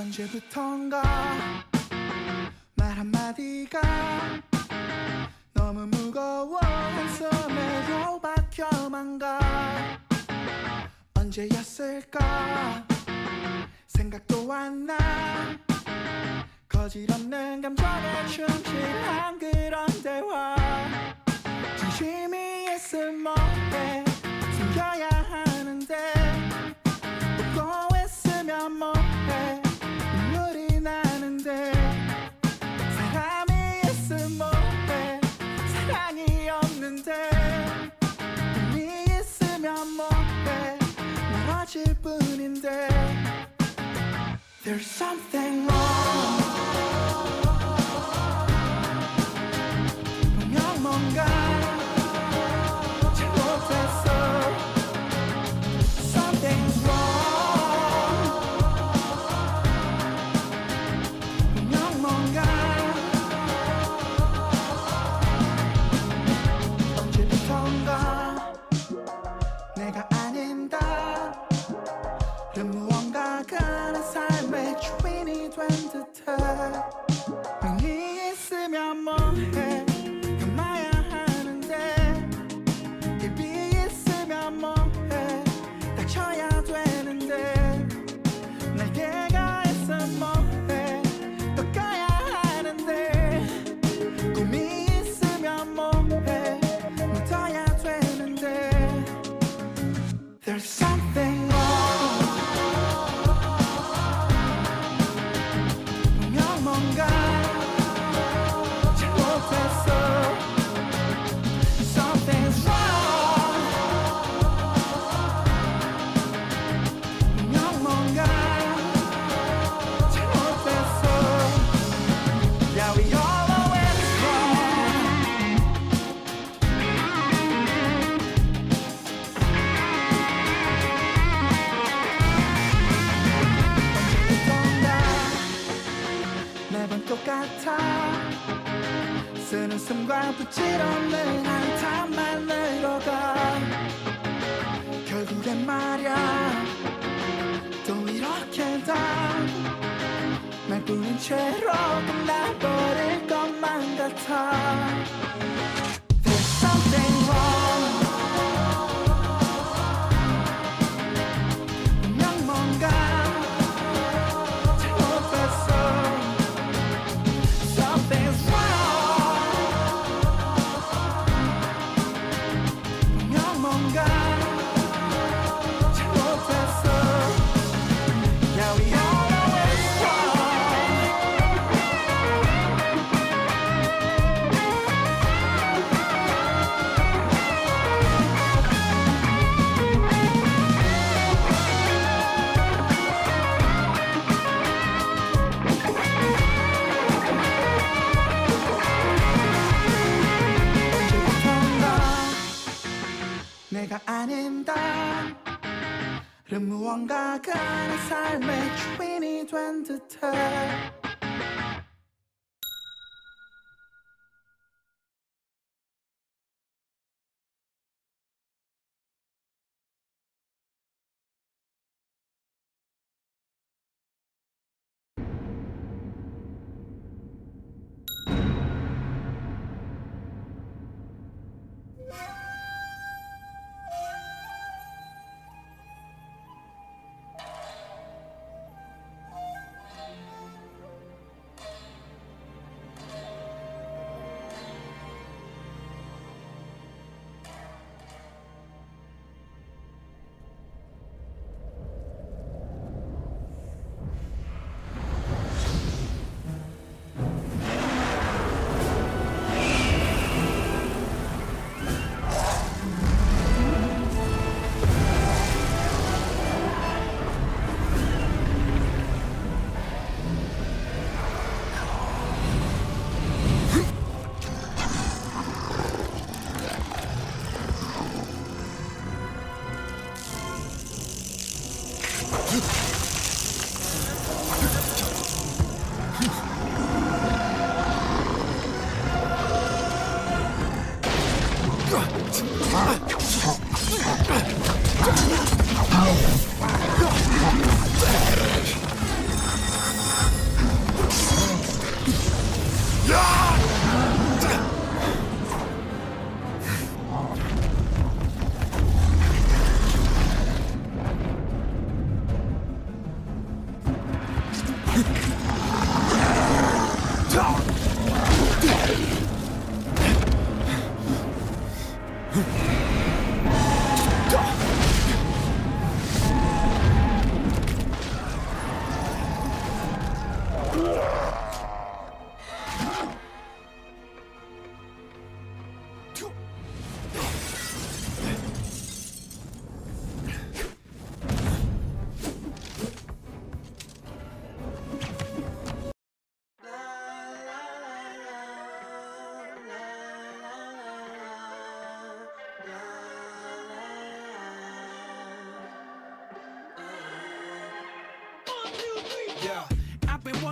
언제부턴가 말 한마디가 너무 무거워 한숨에 겨박혀만 가. 언제였을까 생각도 안 나. 거질없는 감정에 충실한 그런 대화. 진심이 있으면 돼 There's something wrong. 한숨과 붙일 없는 한탄만 늙어가. 결국엔 말야 또 이렇게 다날 부른 채로 끝나버릴 것만 같아.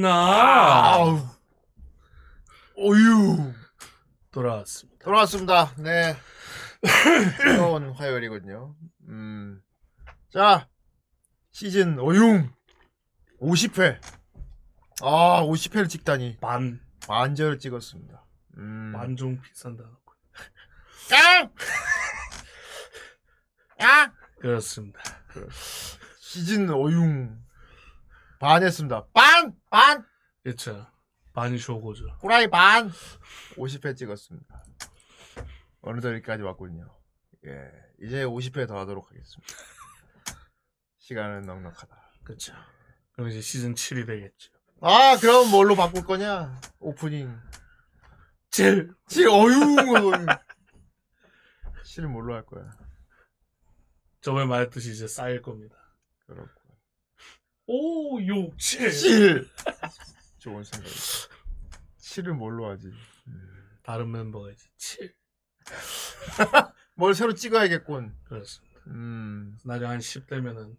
나 아우. 어유. 돌아왔습니다. 돌아왔습니다. 네. 새로운 화요일이거든요. 음. 자, 시즌 어융 50회. 아, 50회를 찍다니. 만 만절을 찍었습니다. 음. 만종 비싼다. 깡! 깡! 그렇습니다. 시즌 어융 반 했습니다. 반! 반! 그렇죠. 많이 쇼고죠. 후라이 반! 50회 찍었습니다. 어느덧 여기까지 왔군요. 예. 이제 50회 더 하도록 하겠습니다. 시간은 넉넉하다. 그렇죠. 그럼 이제 시즌 7이 되겠죠. 아, 그럼 뭘로 바꿀 거냐? 오프닝. 7실 어융! 어융. 실 뭘로 할 거야? 저번에 말했듯이 이제 쌓일 겁니다. 그렇고. 5, 6, 7 실! 좋은 생각이다. 실을 뭘로 하지? 다른 멤버가 이제 7 뭘 새로 찍어야겠군. 그렇습니다. 음, 나중에 한 10 되면은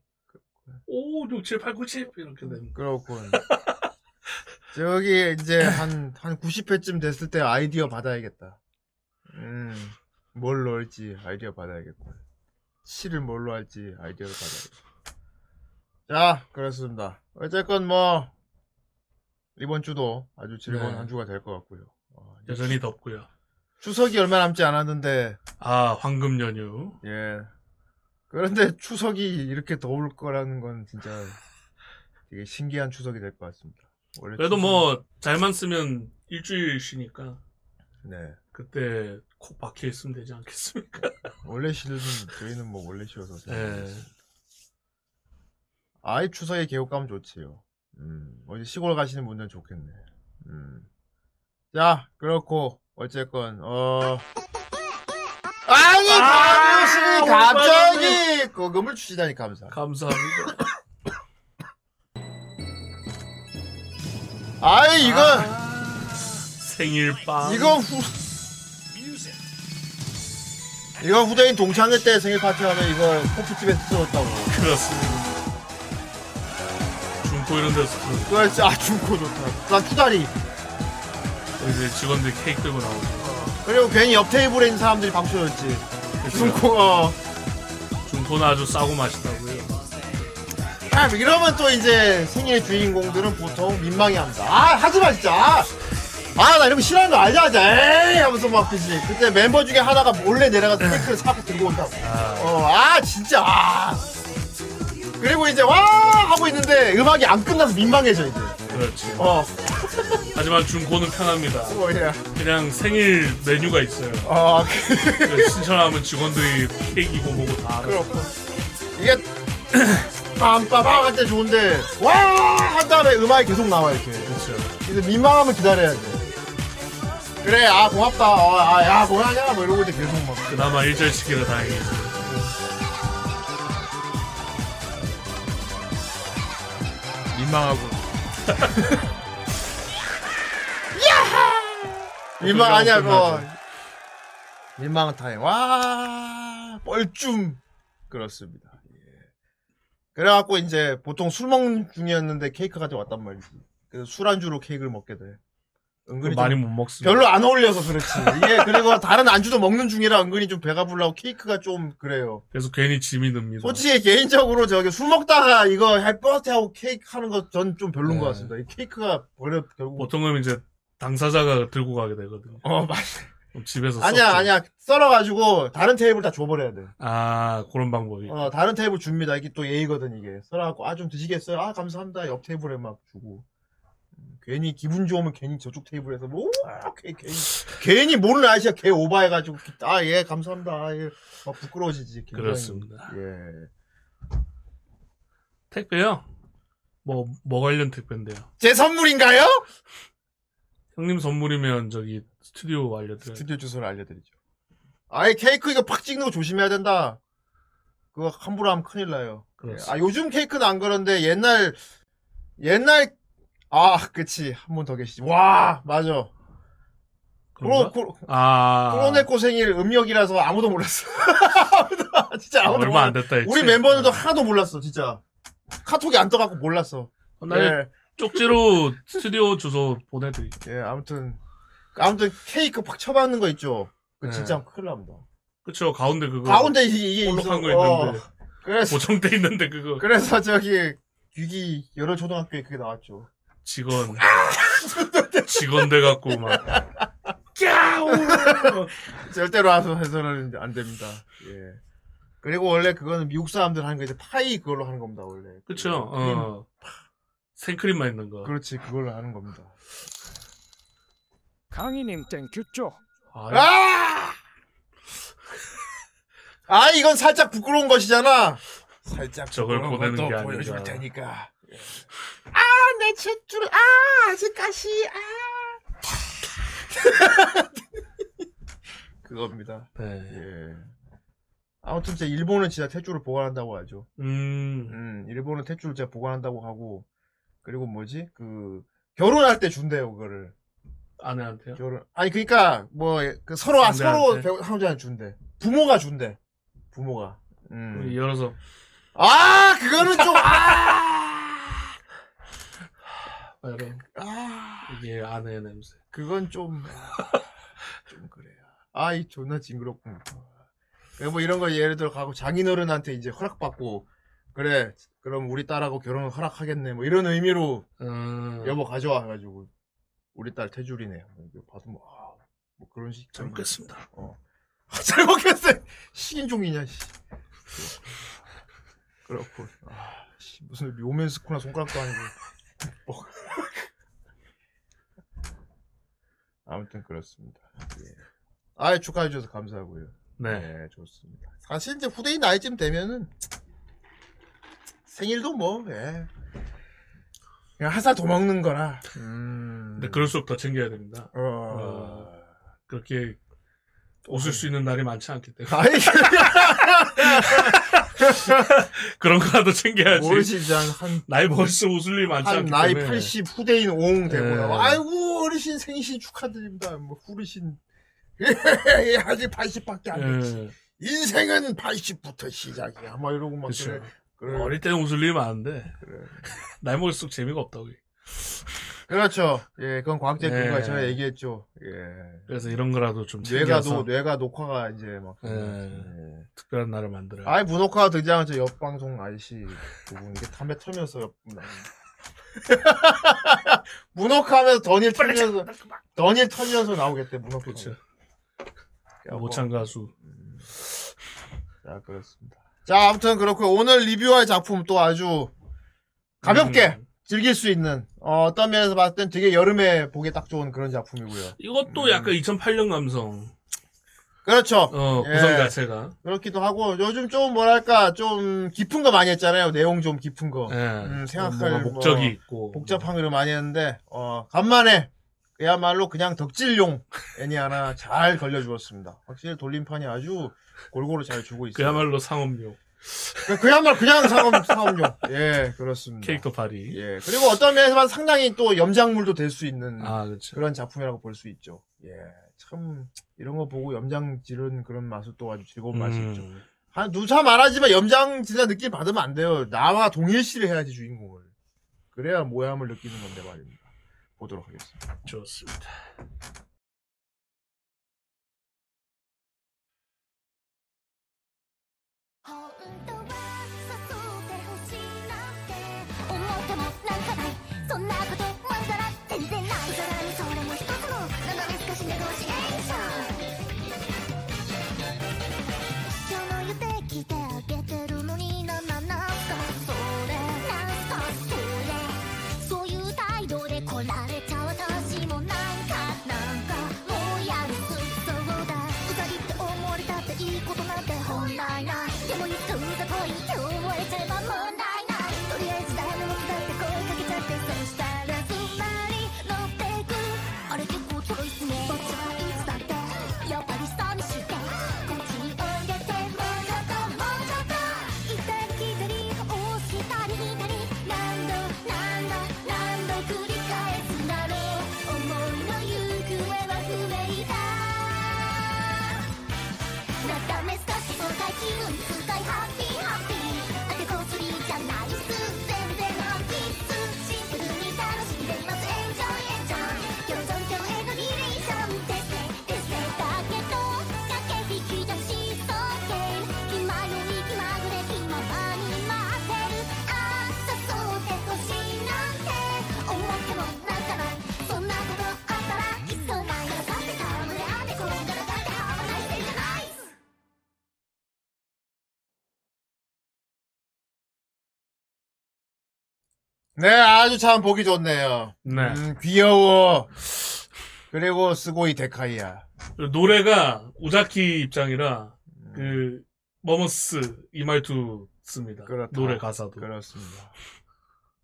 5, 6, 7, 8, 9, 10 이렇게 되는 거. 그렇군. 저기 이제 한, 한 90회쯤 됐을 때 아이디어 받아야겠다. 음, 뭘 넣을지 아이디어 받아야겠군. 실을 뭘로 할지 아이디어를 받아야겠다. 자, 그렇습니다. 어쨌건 뭐, 이번 주도 아주 즐거운 네. 한 주가 될 것 같고요. 어, 여전히 덥고요. 추석이 얼마 남지 않았는데, 아, 황금 연휴. 예. 그런데 추석이 이렇게 더울 거라는 건 진짜 되게 신기한 추석이 될 것 같습니다. 그래도 추석- 뭐 잘만 쓰면 일주일 쉬니까 네. 그때 콕 박혀 있으면 되지 않겠습니까? 원래 쉬는 저희는 뭐 원래 쉬어서 예. 아이 추석에 계곡 가면 좋지요. 음, 어디 시골 가시는 분들은 좋겠네. 음. 자, 그렇고 어쨌건 어 아니 아, 가무씨 갑자기 거금을 주시다니 감사. 감사합니다. 아이 이거 생일 빵. 이거 후 이거 후대인 동창회 때 생일 파티 하면 이거 커피집에서 쓰었다고. 그렇습니다. 중고 이런 데서 그 그렇지 아 중고 좋다. 난 투다리. 이제 직원들 케이크 들고 나오고. 그리고 괜히 옆 테이블에 있는 사람들이 박수였지. 중고 어. 중고는 아주 싸고 맛있다고요. 아, 이러면 또 이제 생일 주인공들은 보통 민망해합니다. 아 하지마 진짜. 아나 이런 거 싫어하는 거 알자 알자. 에이 하면서 막 그지. 그때 멤버 중에 하나가 몰래 내려가서 케이크를 사고 들고 온다고. 어, 아 진짜. 아. 그리고 이제 와 하고 있는데 음악이 안 끝나서 민망해져 이제. 그렇지. 어, 하지만 중고는 편합니다. 어 예. 그냥 생일 메뉴가 있어요. 어, 그래서 신청하면 직원들이 케이크고 뭐고 다 알아. 그렇고 이게 빰빠밤 할때 좋은데 와 한 다음에 음악이 계속 나와 이렇게. 그렇죠. 이제 민망하면 기다려야 돼. 그래, 아, 고맙다. 어, 아, 야, 뭐하냐? 뭐 이러고 이제 계속 막. 그나마 일절치기라 다행이지. 민망하고. 민망 아니야, 그거. 민망한 타임. 와, 뻘쭘. 그렇습니다. 예. 그래갖고 이제 보통 술 먹는 중이었는데 케이크 가 져왔단 말이지. 그래서 술안주로 케이크를 먹게 돼. 은근히 좀 많이 못 먹습니다. 별로 안 어울려서 그렇지. 이게 그리고 다른 안주도 먹는 중이라 은근히 좀 배가 불라고 케이크가 좀 그래요. 그래서 괜히 짐이 듭니다. 솔직히 개인적으로 저기 술 먹다가 이거 햇버트 하고 케이크 하는 거 전 좀 별론 네. 것 같습니다. 이 케이크가 버려 결국. 보통은 이제 당사자가 들고 가게 되거든요. 어 맞. 그럼 집에서 아니야 썩죠. 아니야 썰어가지고 다른 테이블 다 줘버려야 돼. 아 그런 방법이. 어 다른 테이블 줍니다. 이게 또 예의거든 이게. 썰어갖고 아 좀 드시겠어요? 아 감사합니다. 옆 테이블에 막 주고. 음, 괜히 기분 좋으면 괜히 저쪽 테이블에서 뭐 아, 괜히, 괜히 괜히 모르는 아저씨가 개 오바해가지고 아 예 감사합니다. 아, 예. 막 부끄러워지지. 굉장히. 그렇습니다. 예. 택배요? 뭐, 뭐 관련 택배인데요? 제 선물인가요? 형님 선물이면 저기 스튜디오 알려드려요. 스튜디오 주소를 알려드리죠. 아예 케이크 이거 팍 찍는 거 조심해야 된다. 그거 함부로 하면 큰일 나요. 그렇습니다. 아 요즘 케이크는 안 그런데 옛날 옛날 아 그치 한 분 더 계시지. 와 맞아. 그런가? 코로, 코, 아. 코로네코 생일 음력이라서 아무도 몰랐어. 아무도, 진짜 아, 아무도 얼마 안 몰랐어. 됐다 했지. 우리 멤버들도 하나도 몰랐어 진짜. 카톡이 안 떠갖고 몰랐어. 어, 나 예. 쪽지로 스튜디오 주소 보내드릴게요. 예, 아무튼 아무튼 케이크 팍 쳐박는 거 있죠. 그 네. 진짜 큰일 납니다. 그쵸 가운데 그거 가운데 이게, 이게 볼록한 거 있어. 있는데 어, 그래서 보정돼 있는데 그거 그래서 저기 유기 여러 초등학교에 그게 나왔죠. 직원 직원 돼 갖고 막 꺄우 절대로 와서 해서는 안 됩니다. 예. 그리고 원래 그거는 미국 사람들 하는 거 이제 파이 그걸로 하는 겁니다 원래. 그쵸 그 크림. 어 생크림만 있는 거 그렇지 그걸로 하는 겁니다. 강희님 땡큐죠. 아, 아! 아 이건 살짝 부끄러운 것이잖아. 살짝 저걸 부끄러운 보내는 것도 게 아닌가. 보여줄 테니까. 아내 챗줄 아 아직까지 아 그겁니다. 네. 예. 아무튼 진짜 일본은 진짜 탯줄을 보관한다고 하죠. 음 음, 일본은 탯줄을 진짜 보관한다고 하고 그리고 뭐지 그 결혼할 때 준대요 그거를 아내한테요 결혼 아니 그러니까 뭐 그 서로 아, 서로? 배우- 상대한테 준대 부모가 준대 부모가 음. 열어서 아 그거는 좀 아 이런 아, 이게 아내 냄새. 그건 좀 좀 그래요. 아이 존나 징그럽군 그뭐 이런 거 예를 들어 가고 장인어른한테 이제 허락받고 그래 그럼 우리 딸하고 결혼을 허락하겠네 뭐 이런 의미로 음, 여보 가져와 가지고 우리 딸 태줄이네 이거 받으면 아, 뭐 그런 식 잘 먹겠습니다. 어. 아, 잘 먹겠어요. 식인종이냐, 씨. 그렇고, 아, 씨, 무슨 묘맨스쿠나 손가락도 아니고. 뭐. 아무튼 그렇습니다. 예. 아, 축하해 주셔서 감사하고요. 네 네, 좋습니다. 사실 이제 후대인 나이쯤 되면은 생일도 뭐, 예. 그냥 더 먹는 거라. 음. 근데 그럴수록 더 챙겨야 됩니다 어. 그렇게 웃을 수 있는 날이 많지 않기 때문에 그런 거라도 챙겨야지 모르지, 이제 한, 한 나이 먹을수록 웃을 일이 많지 한 않기 나이 때문에 80 후대인 옹 되고 네. 나 아이고 어르신 생신 축하드립니다. 뭐 후르신 아직 80밖에 안 됐지. 예, 인생은 80부터 시작이야. 막 이러고 막 그쵸. 그래. 그래. 어릴 때는 웃을 일이 많은데 그래. 나이 먹을수록 재미가 없다고 그렇죠. 예, 그건 네. 근거에 제가 얘기했죠. 예. 그래서 이런 거라도 좀 뇌가 챙겨서 노, 뇌가 녹화가 이제 막. 네. 예. 특별한 날을 만들어요 아이 문녹화가 등장한 저 옆방송 아저씨 부분 이게 담배 털면서 옆 문녹화하면서 던일 털면서 던일 털면서 나오겠대 문녹화. 그렇죠 뭐. 모창 가수 자, 그렇습니다. 자, 아무튼 그렇고 오늘 리뷰할 작품 또 아주 가볍게 음. 즐길 수 있는 어, 어떤 면에서 봤을 땐 되게 여름에 보기 딱 좋은 그런 작품이고요. 이것도 음. 약간 2008년 감성 그렇죠. 어 예. 구성 자체가 그렇기도 하고 요즘 좀 뭐랄까 좀 깊은 거 많이 했잖아요. 내용 좀 깊은 거. 예. 음, 생각할 뭐 목적이 있고 복잡한 글을 많이 했는데 어, 간만에 그야말로 그냥 덕질용 애니 하나 잘 걸려주었습니다. 확실히 돌림판이 아주 골고루 잘 주고 있어요. 그야말로 상업용 그- 그야말로 그냥 상업 상업용. 예, 그렇습니다. 캐릭터 발이 예. 그리고 어떤 면에서만 상당히 또 염장물도 될 수 있는 아 그렇죠 그런 작품이라고 볼 수 있죠. 예. 참 이런 거 보고 염장 지른 그런 맛은 또 아주 즐거운 맛이 있죠. 음, 한 누차 말하지만 염장 진짜 느낌 받으면 안 돼요. 나와 동일시를 해야지 주인공을. 그래야 모함을 느끼는 건데 말입니다. 보도록 하겠습니다. 좋습니다「 Open. 네, 아주 참 보기 좋네요. 네. 음, 귀여워. 그리고 스고이 데카이야. 노래가 오자키 입장이라 음. 그 머머스 이 말투 씁니다. 그렇다. 노래 가사도 그렇습니다.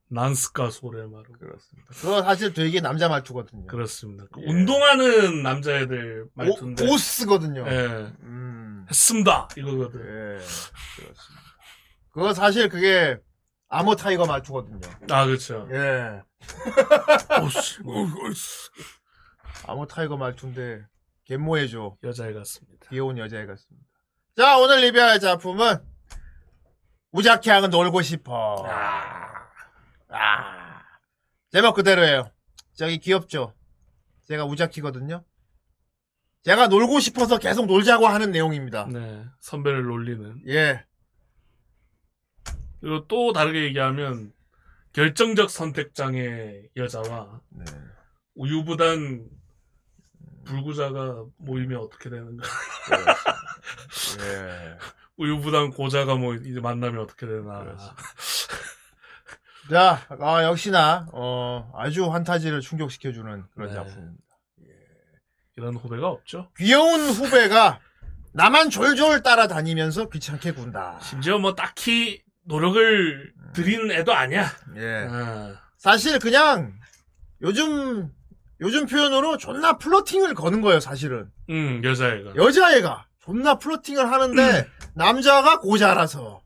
난스카 소레마루 그렇습니다. 그거 사실 되게 남자 말투거든요. 그렇습니다. 그 예. 운동하는 남자애들 말투인데 오, 스거든요 예. 음, 했습니다 이거거든. 예, 그렇습니다. 그거 사실 그게 아머 타이거 말투거든요. 아 그렇죠. 예. 오씨 아머 타이거 말투인데 갯모해줘. 여자애 같습니다. 귀여운 여자애 같습니다. 자, 오늘 리뷰할 작품은 우자키양은 놀고 싶어. 아. 제목 그대로예요. 저기 귀엽죠? 제가 우자키거든요. 제가 놀고 싶어서 계속 놀자고 하는 내용입니다. 네 선배를 놀리는. 예. 그리고 또 다르게 얘기하면 결정적 선택장애 여자와 네. 우유부단 불구자가 모이면 어떻게 되는가? 예. 우유부단 고자가 뭐 이제 만나면 어떻게 되나? 자, 아, 역시나, 어, 아주 환타지를 충족시켜주는 그런 네. 작품입니다. 이런 후배가 없죠. 귀여운 후배가 나만 졸졸 따라다니면서 귀찮게 군다. 심지어 뭐 딱히 노력을 들이는 애도 아니야. 예. 아, 사실 그냥 요즘 요즘 표현으로 존나 플러팅을 거는 거예요, 사실은. 음 여자애가. 여자애가 존나 플러팅을 하는데 남자가 고자라서.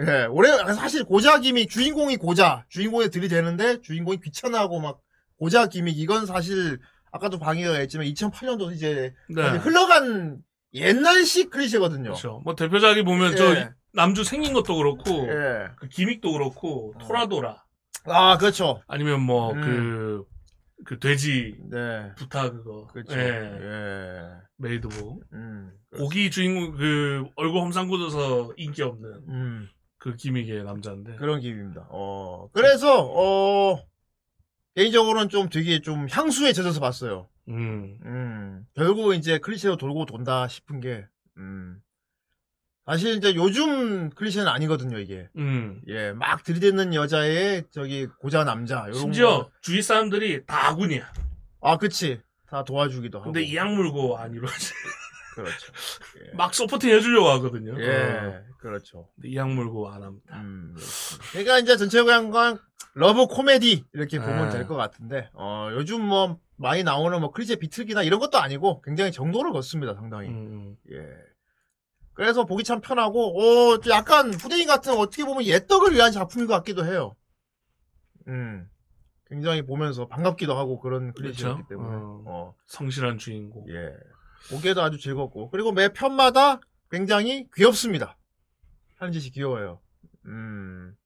예, 올해 사실 고자 기믹 주인공이 고자, 주인공이 들이대는데 주인공이 귀찮아하고 막 고자 기믹 이건 사실 아까도 방해가 했지만 2008년도 이제 네. 흘러간 옛날식 클리셰거든요. 그렇죠. 뭐 대표작이 보면 예. 저 남주 생긴 것도 그렇고 예. 그 기믹도 그렇고 토라도라 아, 그렇죠. 아니면 뭐 음. 그그 돼지 네. 부타 그거. 그렇죠. 예. 예. 메이드복. 음. 고기 주인공 그 얼굴 험상궂어서 인기 없는 음. 그 기믹의 남자인데. 그런 기분입니다. 어, 그래서, 어, 개인적으로는 좀 되게 좀 향수에 젖어서 봤어요. 음. 음, 결국 이제 클리셰로 돌고 돈다 싶은 게, 음, 사실 이제 요즘 클리셰는 아니거든요, 이게. 음. 예, 막 들이대는 여자의 저기 고자 남자, 요런 심지어 거. 주위 사람들이 다 아군이야. 아, 그치. 다 도와주기도 하고. 근데 이악 물고 안 이루어지. 그렇죠. 예. 막 서포팅 해주려고 하거든요. 어. 예, 그렇죠. 근데 이 악물고 안 합니다. 음. 그러니까 이제 전체적으로 건 러브 코미디 이렇게 보면 아. 될것 같은데 어, 요즘 뭐 많이 나오는 뭐 클리셰 비틀기나 이런 것도 아니고 굉장히 정도를 걷습니다 상당히 음. 예 그래서 보기 참 편하고 어, 좀 약간 후대인 같은 어떻게 보면 옛덕을 위한 작품인 것 같기도 해요 음 굉장히 보면서 반갑기도 하고 그런 그렇죠. 때문에 어. 어, 성실한 주인공. 예 보기에도 아주 즐겁고 그리고 매 편마다 굉장히 귀엽습니다 하는 짓이 귀여워요 음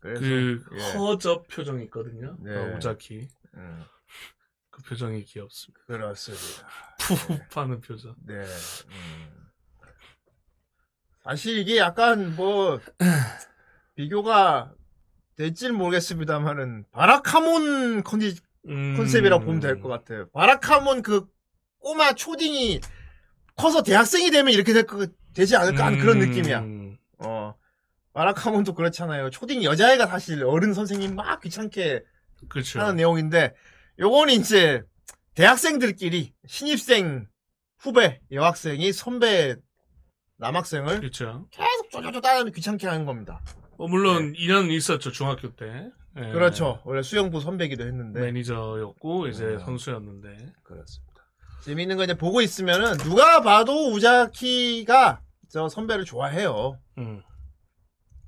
그래서 그 예. 허접 표정이 있거든요. 네. 어, 우자키. 음, 그 표정이 귀엽습니다. 그렇습니다. 푸푸하는 표정. 네. 음. 사실 이게 약간 뭐 비교가 될지는 모르겠습니다만은 바라카몬 컨디, 음. 컨셉이라고 보면 될 것 같아요. 바라카몬 그 꼬마 초딩이 커서 대학생이 되면 이렇게 될 거, 되지 않을까 하는 그런 음. 느낌이야. 어. 바라카몬도 그렇잖아요. 초딩 여자애가 사실 어른 선생님 막 귀찮게 그렇죠. 하는 내용인데 요거는 이제 대학생들끼리 신입생 후배 여학생이 선배 남학생을 그렇죠. 계속 쪼쪼쪼 따르면 귀찮게 하는 겁니다. 어, 물론 인연 있었죠 중학교 때. 예. 네. 그렇죠. 원래 수영부 선배기도 했는데 매니저였고 이제 음. 선수였는데. 그렇습니다. 재미있는 거 이제 보고 있으면은 누가 봐도 우자키가 저 선배를 좋아해요. 음.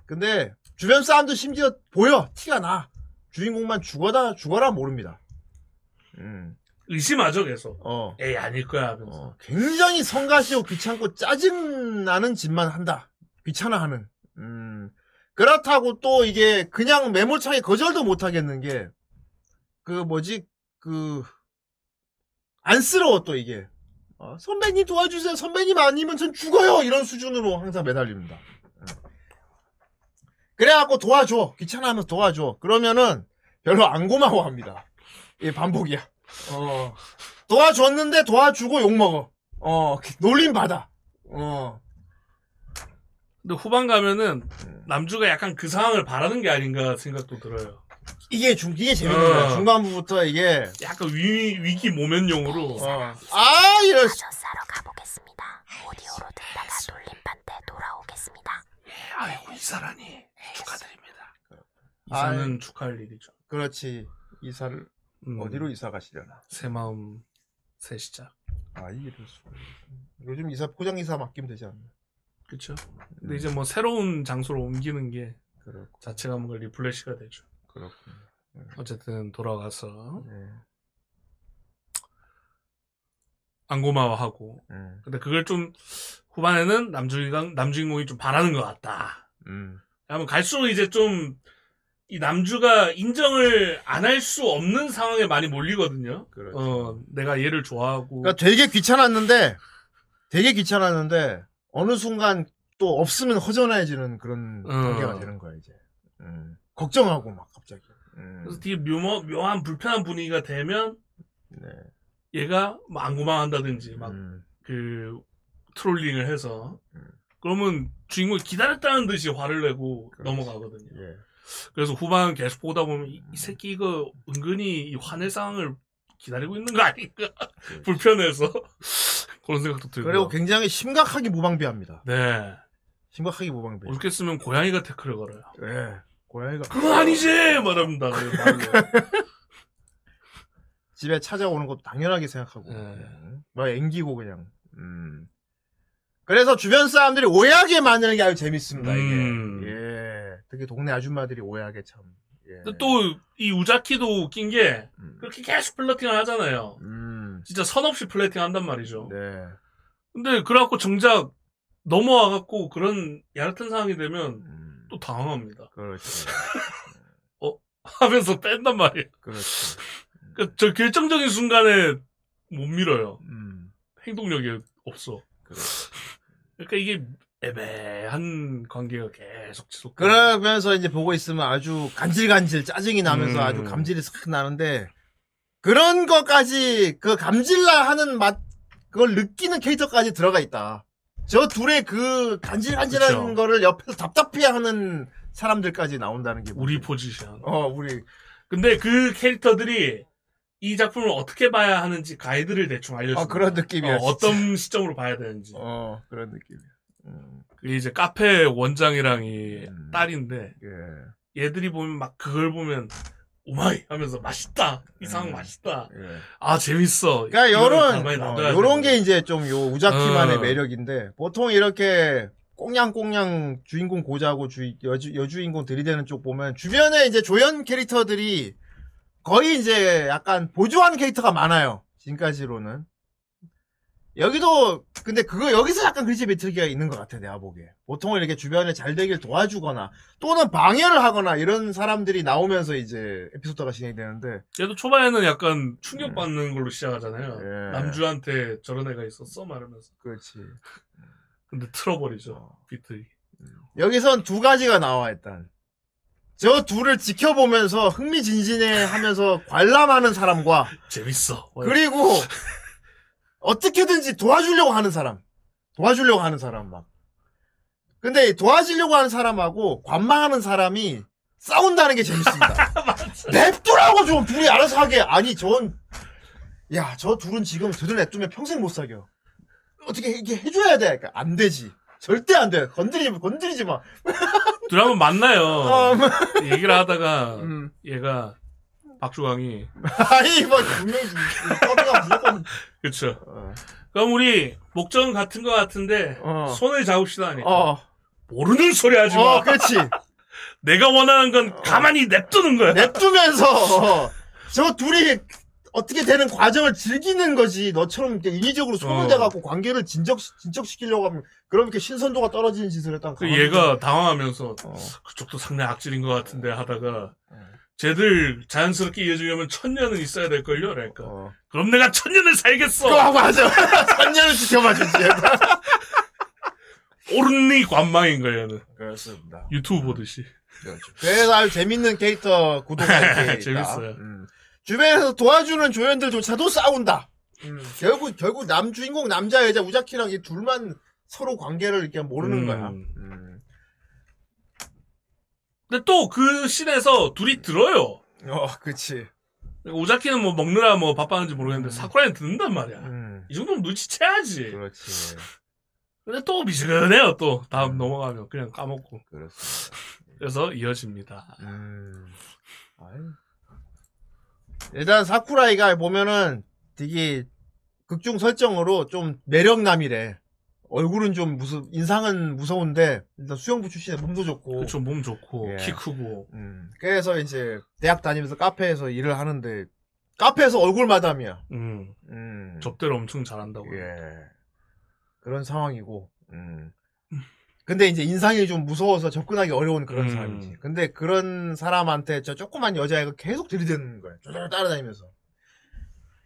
근데 주변 사람도 심지어 보여 티가 나. 주인공만 죽어다 죽어라 모릅니다. 음, 의심하죠 계속. 어. 에이 아닐 거야 하면서. 어, 굉장히 성가시고 귀찮고 짜증 나는 짓만 한다. 귀찮아하는. 음, 그렇다고 또 이게 그냥 매몰차게 거절도 못 하겠는 게, 그 뭐지, 그, 안쓰러워 또 이게. 어, 선배님 도와주세요. 선배님 아니면 전 죽어요. 이런 수준으로 항상 매달립니다. 음. 그래갖고 도와줘. 귀찮아하면서 도와줘. 그러면은 별로 안 고마워합니다. 이 반복이야. 어. 도와줬는데 도와주고 욕먹어. 어, 놀림 받아. 어. 근데 후반 가면은 음. 남주가 약간 그 상황을 바라는 게 아닌가 생각도 들어요. 이게 중 이게 재밌는 어. 거야. 중간부부터 이게 약간 위, 위기 모면용으로 어. 아 이런 마저 싸러 가보겠습니다. 오디오로 듣다가 돌림판 때 돌아오겠습니다. 아이고 이사라니 축하드립니다. 아이. 이사는 축하할 일이죠. 그렇지 이사를 음, 어디로 이사 가시려나? 새 마음 새 시작. 아 이럴 수가. 요즘 이사 포장 이사 맡기면 되지 않나? 그쵸? 근데 이제 뭐 새로운 장소로 옮기는 게 그렇고 자체가 뭔가 리플레시가 되죠. 그렇군. 어쨌든 돌아가서 네. 안 고마워하고 음. 근데 그걸 좀 후반에는 남주인공 남주인공이 좀 바라는 것 같다. 음. 하면 갈수록 이제 좀 이 남주가 인정을 안 할 수 없는 상황에 많이 몰리거든요. 그렇지. 어, 내가 얘를 좋아하고 그러니까 되게 귀찮았는데 되게 귀찮았는데 어느 순간 또 없으면 허전해지는 그런 어. 관계가 되는 거야 이제. 음. 걱정하고 막 갑자기. 음. 그래서 되게 묘, 묘한 불편한 분위기가 되면 네. 얘가 뭐 안고만한다든지 막 음. 그 트롤링을 해서 음. 그러면 주인공이 기다렸다는 듯이 화를 내고 그렇지. 넘어가거든요. 예. 그래서 후반 계속 보다 보면 이, 이 새끼 이거 은근히 이 화낼 상황을 기다리고 있는 거 아닌가 불편해서 그런 생각도 들고 그리고 굉장히 심각하게 무방비합니다. 네 심각하게 무방비. 옳게 쓰면 고양이가 태클을 걸어요. 예. 고양이가 그거 아니지 말합니다. 집에 찾아오는 것도 당연하게 생각하고 네. 음. 막 앵기고 그냥. 음. 그래서 주변 사람들이 오해하게 만드는 게 아주 재밌습니다. 음. 이게. 예. 특히 동네 아줌마들이 오해하게 참. 예. 또 이 우자키도 웃긴 게 음. 그렇게 계속 플러팅을 하잖아요. 음. 진짜 선 없이 플러팅 한단 말이죠. 네. 근데 그래갖고 정작 넘어와갖고 그런 야릇한 상황이 되면 음. 또 당황합니다. 그렇지. 하면서 뺀단 말이에요. 그렇지. 그저 결정적인 순간에 못 밀어요. 음. 행동력이 없어. 그렇지. 그러니까 이게 애매한 관계가 계속 지속. 그러면서 이제 보고 있으면 아주 간질간질 짜증이 나면서 음. 아주 감질이 싹 나는데 그런 것까지 그 감질나 하는 맛 그걸 느끼는 캐릭터까지 들어가 있다. 저 둘의 그 간질간질한 그쵸. 거를 옆에서 답답해하는 사람들까지 나온다는 게 우리? 포지션. 어 우리 근데 그 캐릭터들이 이 작품을 어떻게 봐야 하는지 가이드를 대충 알려줘. 어 그런 느낌이야. 어. 어떤 시점으로 봐야 되는지. 어 그런 느낌이야. 음, 그 이제 카페 원장이랑 이 음. 딸인데 예. 얘들이 보면 막 그걸 보면 오마이 하면서 맛있다 이 상황 음. 맛있다 예. 아 재밌어 그러니까 요런 어, 요런. 게 이제 좀 요 우자키만의 어. 매력인데 보통 이렇게 꽁냥꽁냥 주인공 고자고 주 여주 여주인공 들이대는 쪽 보면 주변에 이제 조연 캐릭터들이 거의 이제 약간 보조하는 캐릭터가 많아요. 지금까지로는. 여기도 근데 그거 여기서 약간 그리지 메트기가 있는 것 같아 내가 보기에. 보통은 이렇게 주변에 잘 되길 도와주거나 또는 방해를 하거나 이런 사람들이 나오면서 이제 에피소드가 진행되는데. 얘도 초반에는 약간 충격받는 걸로 시작하잖아요. 예. 남주한테 저런 애가 있었어? 말하면서. 그렇지. 근데 틀어버리죠 어. 비트 여기선 두 가지가 나와 일단 저 둘을 지켜보면서 흥미진진해 하면서 관람하는 사람과 재밌어. 그리고 어떻게든지 도와주려고 하는 사람 도와주려고 하는 사람 막. 근데 도와주려고 하는 사람하고 관망하는 사람이 싸운다는 게 재밌습니다. 냅두라고 좀 둘이 알아서 하게. 아니 전 야 저 둘은 지금 들을 냅두면 평생 못 사겨. 어떻게 이게 해줘야 돼? 그러니까 안 되지 절대 안 돼. 건드리지 마 건드리지 마. 둘이 한번 만나요? 어, 뭐. 얘기를 하다가 음. 얘가 박주광이 아니 뭐 분명히 떠드가 무조건. 그쵸. 어, 그럼 우리 목적은 같은 것 같은데 어. 손을 잡읍시다 하니까 어, 모르는 소리 하지 마. 어 그렇지. 내가 원하는 건 가만히 냅두는 거야. 냅두면서. 어, 저 둘이 어떻게 되는 과정을 즐기는 거지 너처럼 이렇게 인위적으로 손을 어. 대갖고 관계를 진적 진척시키려고 하면 그럼 이렇게 신선도가 떨어지는 짓을 했다가 그 얘가 당황하면서 어. 그쪽도 상당히 악질인 것 같은데 하다가 쟤들 자연스럽게 이어지려면 천년은 있어야 될걸요? 그러니까 어. 그럼 내가 천년을 살겠어 그거 맞아 천년을 지켜봐 주지 옳은니 관망인 거야 얘는 그렇습니다 유튜브 보듯이 그래서 아주 재밌는 캐릭터 구독할 게 재밌어요. 음. 주변에서 도와주는 조연들조차도 싸운다. 음, 결국 결국 남 주인공 남자 여자 우자키랑 이 둘만 서로 관계를 이렇게 모르는 음. 거야. 음. 근데 또 그 씬에서 둘이 들어요. 어, 그치. 오자키는 뭐 먹느라 뭐 바빠하는지 모르겠는데 사쿠라는 듣는단 말이야. 음. 이 정도면 눈치채야지. 그렇지. 근데 또 미지근해요 또 다음 넘어가면 그냥 까먹고. 그렇습니다. 그래서 이어집니다. 음. 아유. 일단 사쿠라이가 보면은 되게 극중 설정으로 좀 매력남이래. 얼굴은 좀 무슨 인상은 무서운데 일단 수영부 출신에 몸도 좋고. 그쵸 몸 좋고 예. 키 크고 음. 그래서 이제 대학 다니면서 카페에서 일을 하는데 카페에서 얼굴 마담이야. 음, 음. 접대를 엄청 잘한다고. 예. 그런 상황이고. 음. 근데 이제 인상이 좀 무서워서 접근하기 어려운 그런 음. 사람이지. 근데 그런 사람한테 저 조그만 여자애가 계속 들이대는 거야. 쫄쫄 따라다니면서.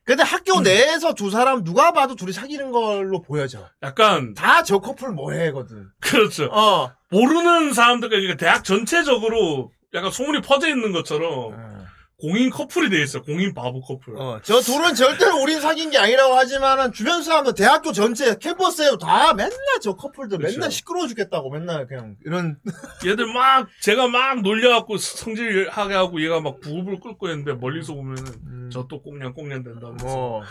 근데 학교 음. 내에서 두 사람 누가 봐도 둘이 사귀는 걸로 보여져. 약간 다 저 커플 뭐해거든. 그렇죠. 어. 모르는 사람들 그러니까 대학 전체적으로 약간 소문이 퍼져 있는 것처럼 어. 공인 커플이 돼 있어. 공인 바보 커플. 어, 저 둘은 절대로 우린 사귄 게 아니라고 하지만은 주변 사람들 대학교 전체 캠퍼스에 다 맨날 저 커플들 그쵸. 맨날 시끄러워 죽겠다고 맨날 그냥 이런 얘들 막 제가 막 놀려갖고 성질하게 하고 얘가 막 부부를 끌고 있는데 멀리서 보면은 음, 저또 꽁냥 꽁냥 된다면서 뭐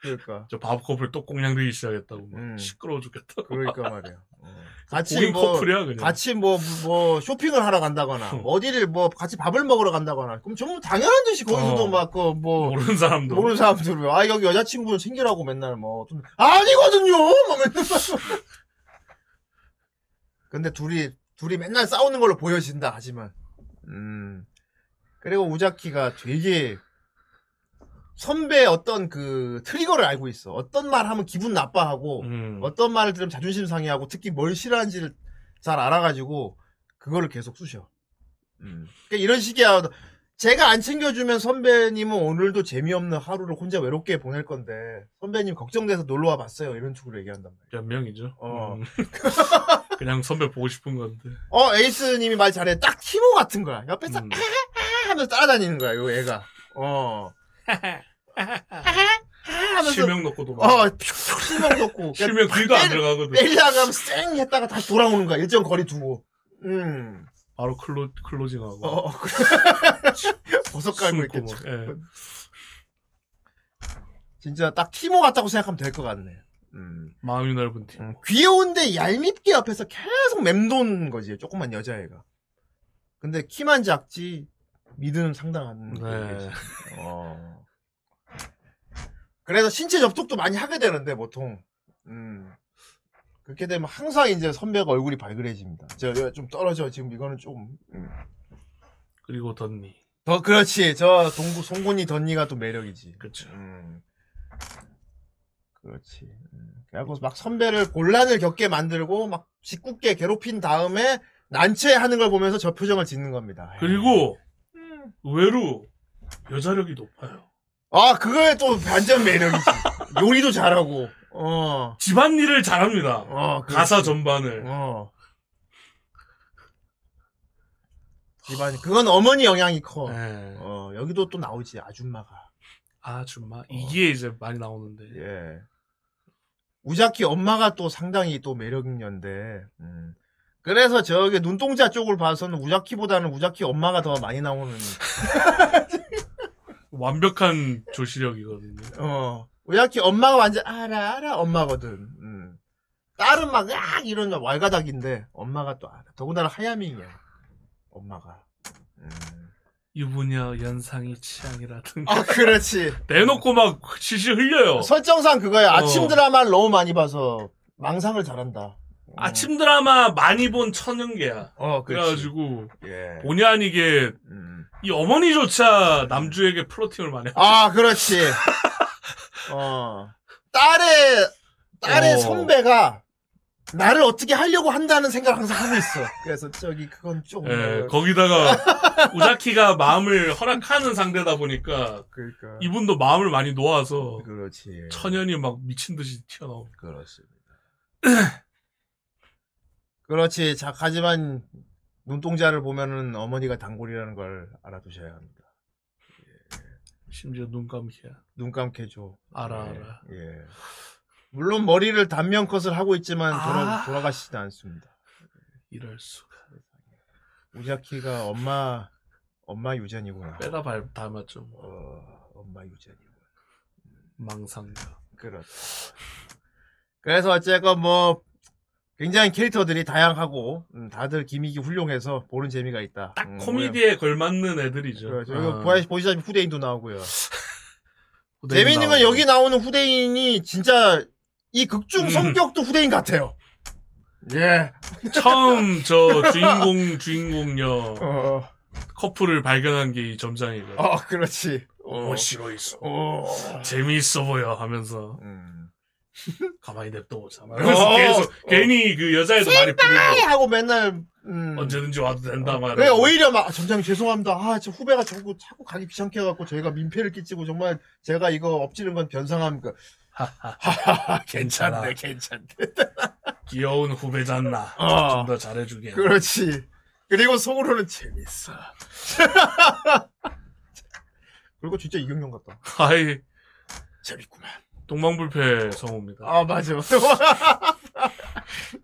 그러니까 저 바보 커플 또 꽁냥 되기 시작했다고 막 음. 시끄러워 죽겠다. 그러니까 말이야. 어. 같이 공인 뭐 커플이야 그냥. 같이 뭐 뭐 쇼핑을 하러 간다거나 어. 어디를 뭐 같이 밥을 먹으러 간다거나 그럼 전부 당연한 듯이 거기서도 어. 막그뭐 모르는 사람도. 모르는 사람들은 아 여기 여자친구를 챙기라고 맨날 뭐 좀- 아니거든요 막 맨날 근데 둘이 둘이 맨날 싸우는 걸로 보여진다 하지만 음 그리고 우자키가 되게 선배의 어떤 그 트리거를 알고 있어 어떤 말 하면 기분 나빠하고 음. 어떤 말을 들으면 자존심 상해하고 특히 뭘 싫어하는지를 잘 알아가지고 그거를 계속 쑤셔. 음. 그러니까 이런 식이야. 제가 안 챙겨주면 선배님은 오늘도 재미없는 하루를 혼자 외롭게 보낼 건데 선배님 걱정돼서 놀러 와 봤어요. 이런 식으로 얘기한단 말이야. 몇 명이죠? 어. 음. 그냥 선배 보고 싶은 건데. 어 에이스님이 말 잘해. 딱 티모 같은 거야. 옆에서 음. 하면서 따라다니는 거야. 요 애가. 어. 하면서 실명 넣고도 막. 어 실명 넣고 실명 귀도 안 들어가거든. 때리다가 쌩 했다가 다시 돌아오는 거야. 일정 거리 두고. 음. 바로 클로, 클로징하고. 어, 버섯 깔고 촥. 예. 진짜 딱 티모 같다고 생각하면 될 것 같네. 음. 마음이 넓은 팀. 음, 귀여운데 얄밉게 옆에서 계속 맴도는 거지. 조그만 여자애가. 근데 키만 작지 미드는 상당한. 네. 어. 그래서 신체 접촉도 많이 하게 되는데 보통. 음. 그렇게 되면 항상 이제 선배가 얼굴이 발그레집니다. 저 좀 떨어져 지금 이거는 좀. 음. 그리고 덧니. 더 그렇지. 저 동구 송곳니 덧니가 또 매력이지. 그쵸. 음. 그렇지. 음. 그래갖고 막 선배를 곤란을 겪게 만들고 막 짓궂게 괴롭힌 다음에 난처해하는 걸 보면서 저 표정을 짓는 겁니다. 그리고 음. 의외로 여자력이 높아요. 아 그거에 또 반전 매력이지. 요리도 잘하고. 어. 집안일을 잘합니다. 어. 그렇지. 가사 전반을. 어. 집안 그건 어머니 영향이 커. 네. 어 여기도 또 나오지 아줌마가. 아줌마 이게 이제 많이 나오는데 예. 우자키 엄마가 또 상당히 또 매력있는데, 음. 그래서 저기 눈동자 쪽을 봐서는 우자키보다는 우자키 엄마가 더 많이 나오는, 완벽한 조시력이거든요. 어. 우자키 엄마가 완전 알아, 알아, 엄마거든. 음. 딸은 막, 으악! 이런 왈가닥인데, 엄마가 또 알아. 더군다나 하야밍이야. 엄마가. 음. 유부녀 연상이 취향이라든가 아, 그렇지. 대놓고 막 실실 흘려요. 설정상 그거야. 아침 어. 드라마를 너무 많이 봐서, 망상을 잘한다. 음. 아침 드라마 많이 본 천연계야. 어, 그렇지. 그래가지고 예. 본의 아니게 음. 이 어머니조차 남주에게 플로팅을 많이 하죠. 아, 그렇지. 어. 딸의, 딸의 어. 선배가 나를 어떻게 하려고 한다는 생각을 항상 하고 있어. 그래서 저기 그건 좀. 예, 거기다가 우자키가 마음을 허락하는 상대다 보니까 그러니까. 이분도 마음을 많이 놓아서 그렇지. 천연이 막 미친 듯이 튀어나옵니다. 그렇습니다. 그렇지. 자, 하지만 눈동자를 보면은 어머니가 단골이라는 걸 알아두셔야 합니다. 심지어 눈 감기야. 눈 감게 줘. 알아 예, 알아. 예. 물론 머리를 단면 컷을 하고 있지만 돌아, 아. 돌아 가시지 않습니다. 이럴 수가. 우자키가 엄마 엄마 유전이구나. 빼다 발 닮았죠. 뭐. 어, 엄마 유전이구나. 망상가. 그렇죠. 그래서 어쨌건 뭐 굉장히 캐릭터들이 다양하고 음, 다들 기믹이 훌륭해서 보는 재미가 있다. 딱 음, 코미디에 걸맞는 애들이죠. 그렇죠. 어. 보시- 보시다시피 후대인도 나오고요. 후대인 재미있는 건 나오고. 여기 나오는 후대인이 진짜 이 극중 음. 성격도 후대인 같아요. 예. 처음 저 주인공 주인공녀 어, 커플을 발견한 게 이 점장이거든. 어, 그렇지. 어, 싫어 있어. 어. 재미있어 보여 하면서 음. 가만히 냅둬보자. 그래서 어, 계속 어. 괜히 그 여자애도 말이 부르고 하고 맨날 음. 언제든지 와도 된다 말. 그래 오히려 막 아, 점장님 죄송합니다. 아, 저 후배가 자꾸 자꾸 가기 귀찮게 해 갖고 저희가 민폐를 끼치고 정말 제가 이거 엎지는 건 변상합니까? 하하하 괜찮아. 괜찮네 괜찮네. 귀여운 후배잖나. 어. 좀더 잘해주게. 그렇지. 그리고 속으로는 재밌어. 그리고 진짜 이경영 같다. 아이 재밌구만. 동방불패 성우입니다. 아 맞아.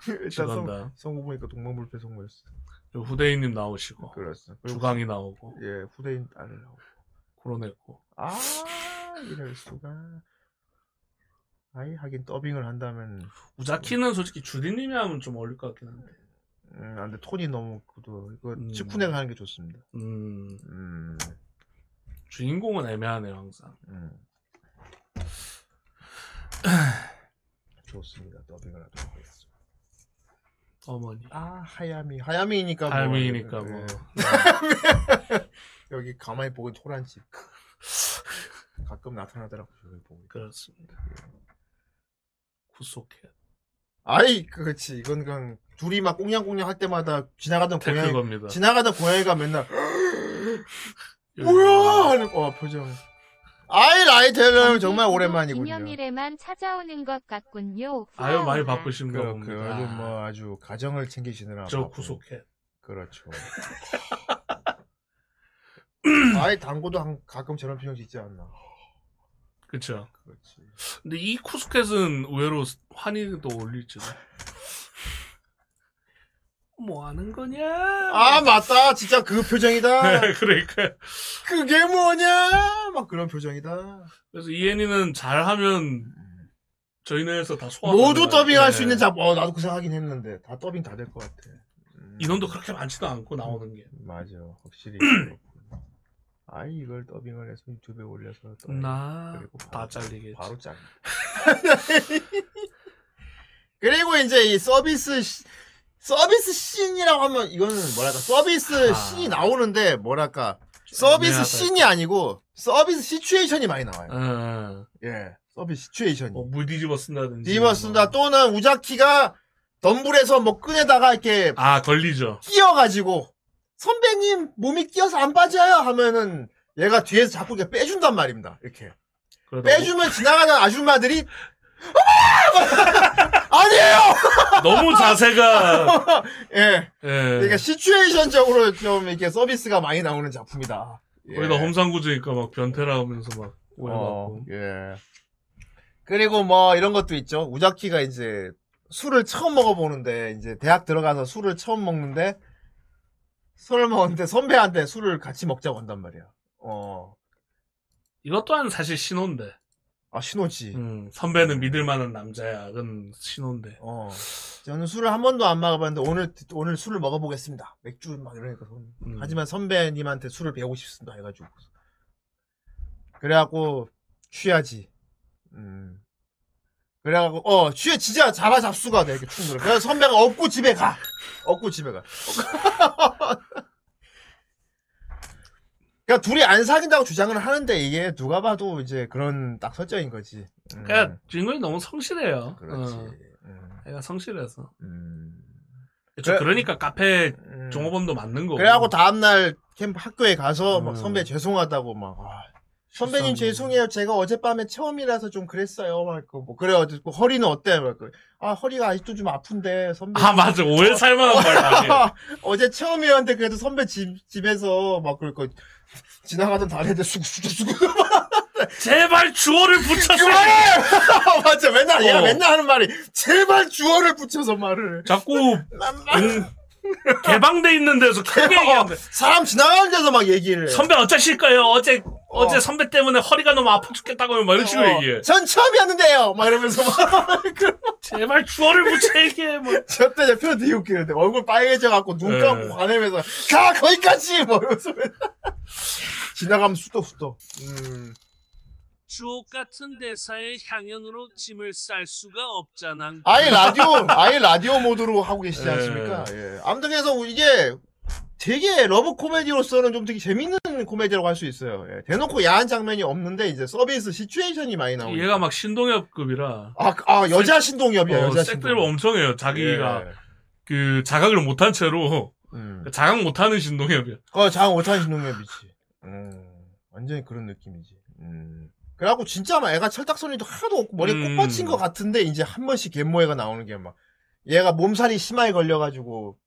일단 성, 죄송합니다. 성우 보니까 동방불패 성우였어. 그리고 후대인님 나오시고. 그리고 주강이 나오고 예 후대인 딸을 나오고. 코로냈고 아 이럴 수가. 아이 하긴 더빙을 한다면 우자키는 솔직히 주디님이 하면 좀 어울릴 것 같긴 한데. 음, 안 돼. 톤이 너무 구도. 이거 음. 치쿠네가 하는 게 좋습니다. 음 음, 주인공은 애매하네요 항상. 음. 좋습니다. 더빙을 하도록 하겠습니다. 어머니. 아, 하야미. 하야미니까 뭐. 할미니까 뭐. 예. 여기 가만히 보고 토란 집. 가끔 나타나더라고, 여기 보고. 그렇습니다. 구속해. 아이, 그렇지. 이건 그냥 둘이 막 꽁냥꽁냥 할 때마다 지나가던 고양이, 겁니다. 지나가던 고양이가 맨날 뭐야! 하는 어, 표정. 아이, 라이텔은 정말 오랜만이군요. 기념일에만 찾아오는 것 같군요. 아유 많이. 바쁘신가 그, 봅니다. 그, 아주 뭐, 아주 가정을 챙기시느라. 저 바쁘고. 구속해. 그렇죠. 아이, 당구도 한, 가끔 저런 표정 짓지 않나. 그쵸. 그렇지. 근데 이 쿠스켓은 의외로 환희도 어울릴지도. 뭐 하는 거냐? 아, 맞다. 진짜 그 표정이다. 그러니까. 그게 뭐냐? 막 그런 표정이다. 그래서 이엔이는 잘하면 저희네에서 다 소화. 모두 더빙할 수 네. 있는 작품. 어, 나도 그 생각하긴 했는데. 다 더빙 다 될 것 같아. 음, 인원도 그렇게 많지도 않고 나오는 게. 맞아. 확실히. 아이, 이걸 더빙을 해서 유튜브에 올려서. 더빙. 나 그리고 다 바로- 잘리겠지. 바로 짱. 그리고 이제 이 서비스 시- 서비스 씬이라고 하면 이거는 뭐랄까 서비스 아. 씬이 나오는데 뭐랄까 서비스 씬이 아니고 서비스 시츄에이션이 많이 나와요. 어, 예, 서비스 시츄에이션이. 뭐, 물 뒤집어 쓴다든지. 뒤집어 쓴다 뭐. 또는 우자키가 덤불에서 뭐 끈에다가 이렇게 아, 걸리죠. 끼어가지고 선배님 몸이 끼어서 안 빠져요 하면은 얘가 뒤에서 자꾸 이렇게 빼준단 말입니다. 이렇게. 빼주면 지나가는 아줌마들이 "어머!" 아니에요. 너무 자세가. 예. 예. 그러니까 시츄에이션적으로 좀 이렇게 서비스가 많이 나오는 작품이다. 예. 거기다 험상궂으니까 막 변태라 하면서 막 어, 오해받고. 예. 그리고 뭐 이런 것도 있죠. 우자키가 이제 술을 처음 먹어보는데 이제 대학 들어가서 술을 처음 먹는데 술을 먹었는데 선배한테 술을 같이 먹자고 한단 말이야. 어. 이것 또한 사실 신호인데. 아 신호지. 음, 선배는 믿을 만한 남자야. 그건 신호인데. 어. 저는 술을 한 번도 안 먹어봤는데 오늘 오늘 술을 먹어보겠습니다. 맥주 막 이러니까 선- 음. 하지만 선배님한테 술을 배우고 싶습니다 해가지고 그래갖고 취하지. 음. 그래갖고 어 취해 진짜 잡아 잡수가 돼 이렇게 충돌. 그래서 선배가 업고 집에 가. 업고 집에 가. 그러니까 둘이 안 사귄다고 주장을 하는데 이게 누가 봐도 이제 그런 딱 설정인 거지. 음, 그러니까 주인공이 너무 성실해요. 그렇지. 어, 음, 애가 성실해서. 음. 그래- 그러니까 카페 음. 종업원도 맞는 거고. 그래갖고 다음날 캠프 학교에 가서 막 음. 선배 죄송하다고 막 아, 선배님 죄송해요 제가 어젯밤에 체험이라서 좀 그랬어요 막뭐 그래 어쨌고 허리는 어때 막아 허리가 아직도 좀 아픈데 선배 아, 맞아. 오해 살만한 말 많이. 어제 체험이었는데 그래도 선배 집 집에서 막 그럴 거 지나가던 다리한테 수구수구수구 제발 주어를 붙여서 그만해! 맞아, 맨날, 얘가 어. 맨날 하는 말이, 제발 주어를 붙여서 말을 해. 자꾸 공- 개방돼 있는 데서 크게 어, 얘기하는데 사람 지나가는 데서 막 얘기를 해. 선배 어쩌실까요? 어제 어. 어. 제 선배 때문에 허리가 너무 아파 죽겠다고 막 이런 식으로 어, 얘기해. 전 처음이었는데요! 막 이러면서 막. 그- 제발 주어를 붙여 얘기해. 뭐. 저때 제 표현 되게 웃기는데, 얼굴 빨개져 갖고 눈 네. 감고 화내면서, 가! 거기까지! 뭐 이러면서. 지나가면 수덕수덕. 음. 주옥 같은 대사의 향연으로 짐을 쌀 수가 없잖아. 아예 라디오, 아예 라디오 모드로 하고 계시지 예. 않습니까? 예. 아무튼 그래서 이게 되게 러브 코미디로서는 좀 되게 재밌는 코미디라고 할 수 있어요. 예. 대놓고 야한 장면이 없는데 이제 서비스 시츄에이션이 많이 나오고. 얘가 막 신동엽급이라 아, 그- 아, 여자 신동엽이야, 어, 여자 색들 신동엽. 엄청 해요. 자기가 예. 그 자각을 못한 채로 음. 자각 못하는 신동엽이야. 어, 장 오탄 신동엽이지. 음. 완전히 그런 느낌이지. 음. 그래갖고 진짜 막 애가 철딱서니도 하나도 없고 머리에 음. 꽃 받친 것 같은데 이제 한 번씩 갯모애가 나오는 게 막 얘가 몸살이 심하게 걸려가지고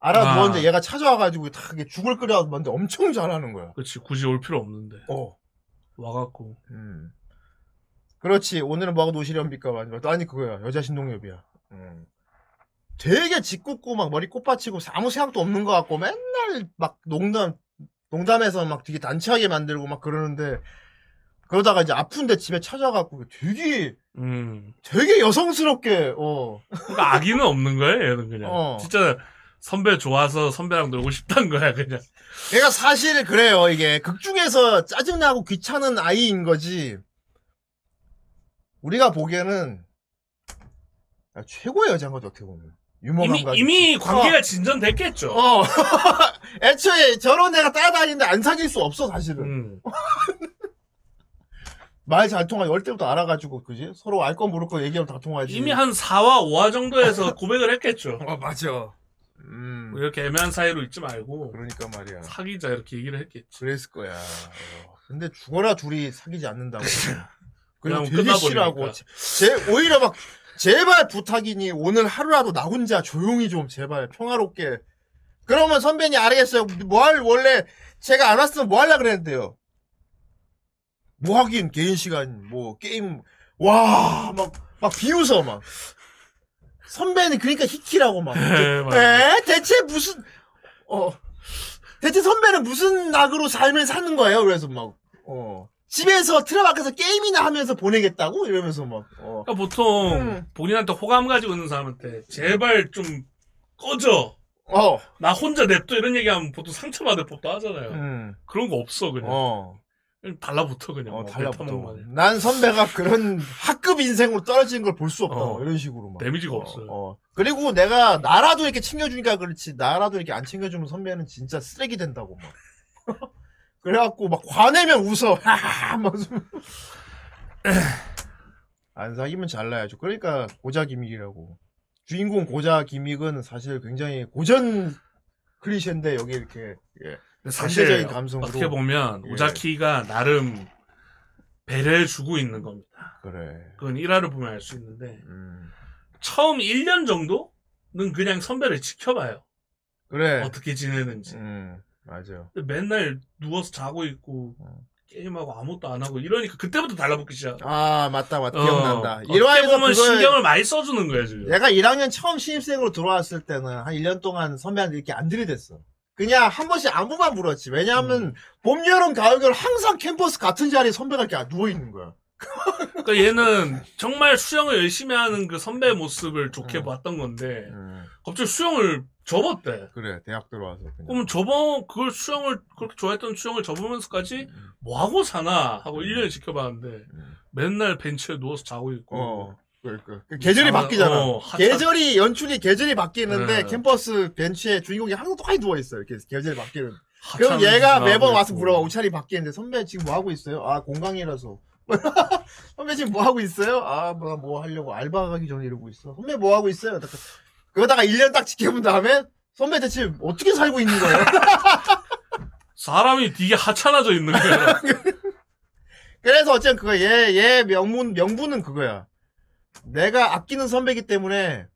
알아 아. 누웠는데 얘가 찾아와가지고 다 이게 죽을 끓여봤는데 엄청 잘하는 거야. 그렇지 굳이 올 필요 없는데 어. 와갖고 음. 그렇지. 오늘은 뭐하고 노시련비까 마지막. 아니 그거야. 여자 신동엽이야. 음. 되게 짓궂고 막 머리 꽃 받치고 아무 생각도 없는 것 같고 맨날 막 농담 농담해서 막 되게 단체하게 만들고 막 그러는데 그러다가 이제 아픈데 집에 찾아가고 되게 음 되게 여성스럽게 어 그러니까 악의는 없는 거야 얘는 그냥 어. 진짜 선배 좋아서 선배랑 놀고 싶단 거야 그냥 얘가 사실 그래요 이게 극 중에서 짜증나고 귀찮은 아이인 거지 우리가 보기에는 최고의 여자인 거죠 어떻게 보면 유머감 이미 가지고. 이미 관계가 어. 진전됐겠죠. 어. 애초에 저런 애가 따라다니는데 안 사귈 수 없어, 사실은. 음. 말 잘 통하지. 어릴 때부터 알아가지고, 그지? 서로 알 거 모를 거 얘기하면 다 통하지. 이미 한 4와 5화 정도에서 고백을 했겠죠. 어, 맞아. 음. 뭐 이렇게 애매한 사이로 있지 말고 그러니까 말이야. 사귀자 이렇게 얘기를 했겠지. 그랬을 거야. 어. 근데 죽어라 둘이 사귀지 않는다고. 그냥 되게 끝나버리니까. 싫어하고. 제, 제- 오히려 막, 제발 부탁이니, 오늘 하루라도 나 혼자 조용히 좀, 제발, 평화롭게. 그러면 선배님 알겠어요. 뭐 할, 원래, 제가 안 왔으면 뭐 하려 그랬는데요. 뭐 하긴, 개인 시간, 뭐, 게임, 와, 막, 막 비웃어, 막. 선배는 그러니까 히키라고 막. 네, 맞아. 에? 대체 무슨, 어. 대체 선배는 무슨 낙으로 삶을 사는 거예요? 그래서 막, 어. 집에서 틀어 밖에서 게임이나 하면서 보내겠다고? 이러면서 막, 어. 그러니까 보통 음. 본인한테 호감 가지고 있는 사람한테 제발 좀 꺼져. 어. 나 혼자 냅둬 이런 얘기하면 보통 상처받을 법도 하잖아요. 음. 그런 거 없어 그냥. 어. 달라붙어 그냥. 어, 뭐 달라붙어. 난 선배가 그런 학급 인생으로 떨어지는 걸 볼 수 없다. 어. 이런 식으로 막. 데미지가 어, 없어요. 어. 그리고 내가 나라도 이렇게 챙겨주니까 그렇지. 나라도 이렇게 안 챙겨주면 선배는 진짜 쓰레기 된다고 막. 그래갖고 막 화내면 웃어. 하하하 막. 안 사귀면 잘나야죠. 그러니까 고자 기믹이라고. 주인공 고자 기믹은 사실 굉장히 고전 클리셰인데 여기 이렇게 예. 사실 감성으로. 어떻게 보면 예. 오자키가 나름 배려해 주고 있는 겁니다. 그래. 그건 1화를 보면 알 수 있는데 음. 처음 1년 정도는 그냥 선배를 지켜봐요. 그래. 어떻게 지내는지. 음. 맞아. 근데 맨날 누워서 자고 있고 어. 게임하고 아무것도 안 하고 이러니까 그때부터 달라붙기 시작. 아 맞다 맞다 어, 기억난다. 1화에서 보면 그걸 신경을 많이 써주는 거야 지금. 내가 1학년 처음 신입생으로 들어왔을 때는 한 1년 동안 선배한테 이렇게 안 들이댔어. 그냥 한 번씩 안부만 물었지. 왜냐하면 음. 봄, 여름, 가을, 겨울 항상 캠퍼스 같은 자리에 선배가 이렇게 누워 있는 거야. 그러니까 얘는 정말 수영을 열심히 하는 그 선배의 모습을 좋게 음. 봤던 건데 갑자기 수영을 접었대. 그래 대학 들어와서. 그냥. 그럼 접어 그걸 수영을 그렇게 좋아했던 수영을 접으면서까지 음. 뭐 하고 사나 하고 1년 지켜봤는데 음. 맨날 벤치에 누워서 자고 있고 어. 그러니까. 그 계절이 아, 바뀌잖아. 어, 계절이 연출이 계절이 바뀌는데 네. 캠퍼스 벤치에 주인공이 항상 똑같이 누워 있어. 이렇게 계절이 바뀌는. 그럼 얘가 매번 와서. 물어봐. 옷차림 바뀌는데 선배 지금 뭐 하고 있어요? 아 공강이라서. 선배 지금 뭐 하고 있어요? 아뭐 뭐 하려고 알바 가기 전에 이러고 있어. 선배 뭐 하고 있어요? 딱 그러다가 1년 딱 지켜본 다음에 선배 대체 어떻게 살고 있는 거예요? 사람이 되게 하찮아져 있는 거야. 그래서 어쨌든 그거 얘 얘 명문 명분은 그거야. 내가 아끼는 선배기 때문에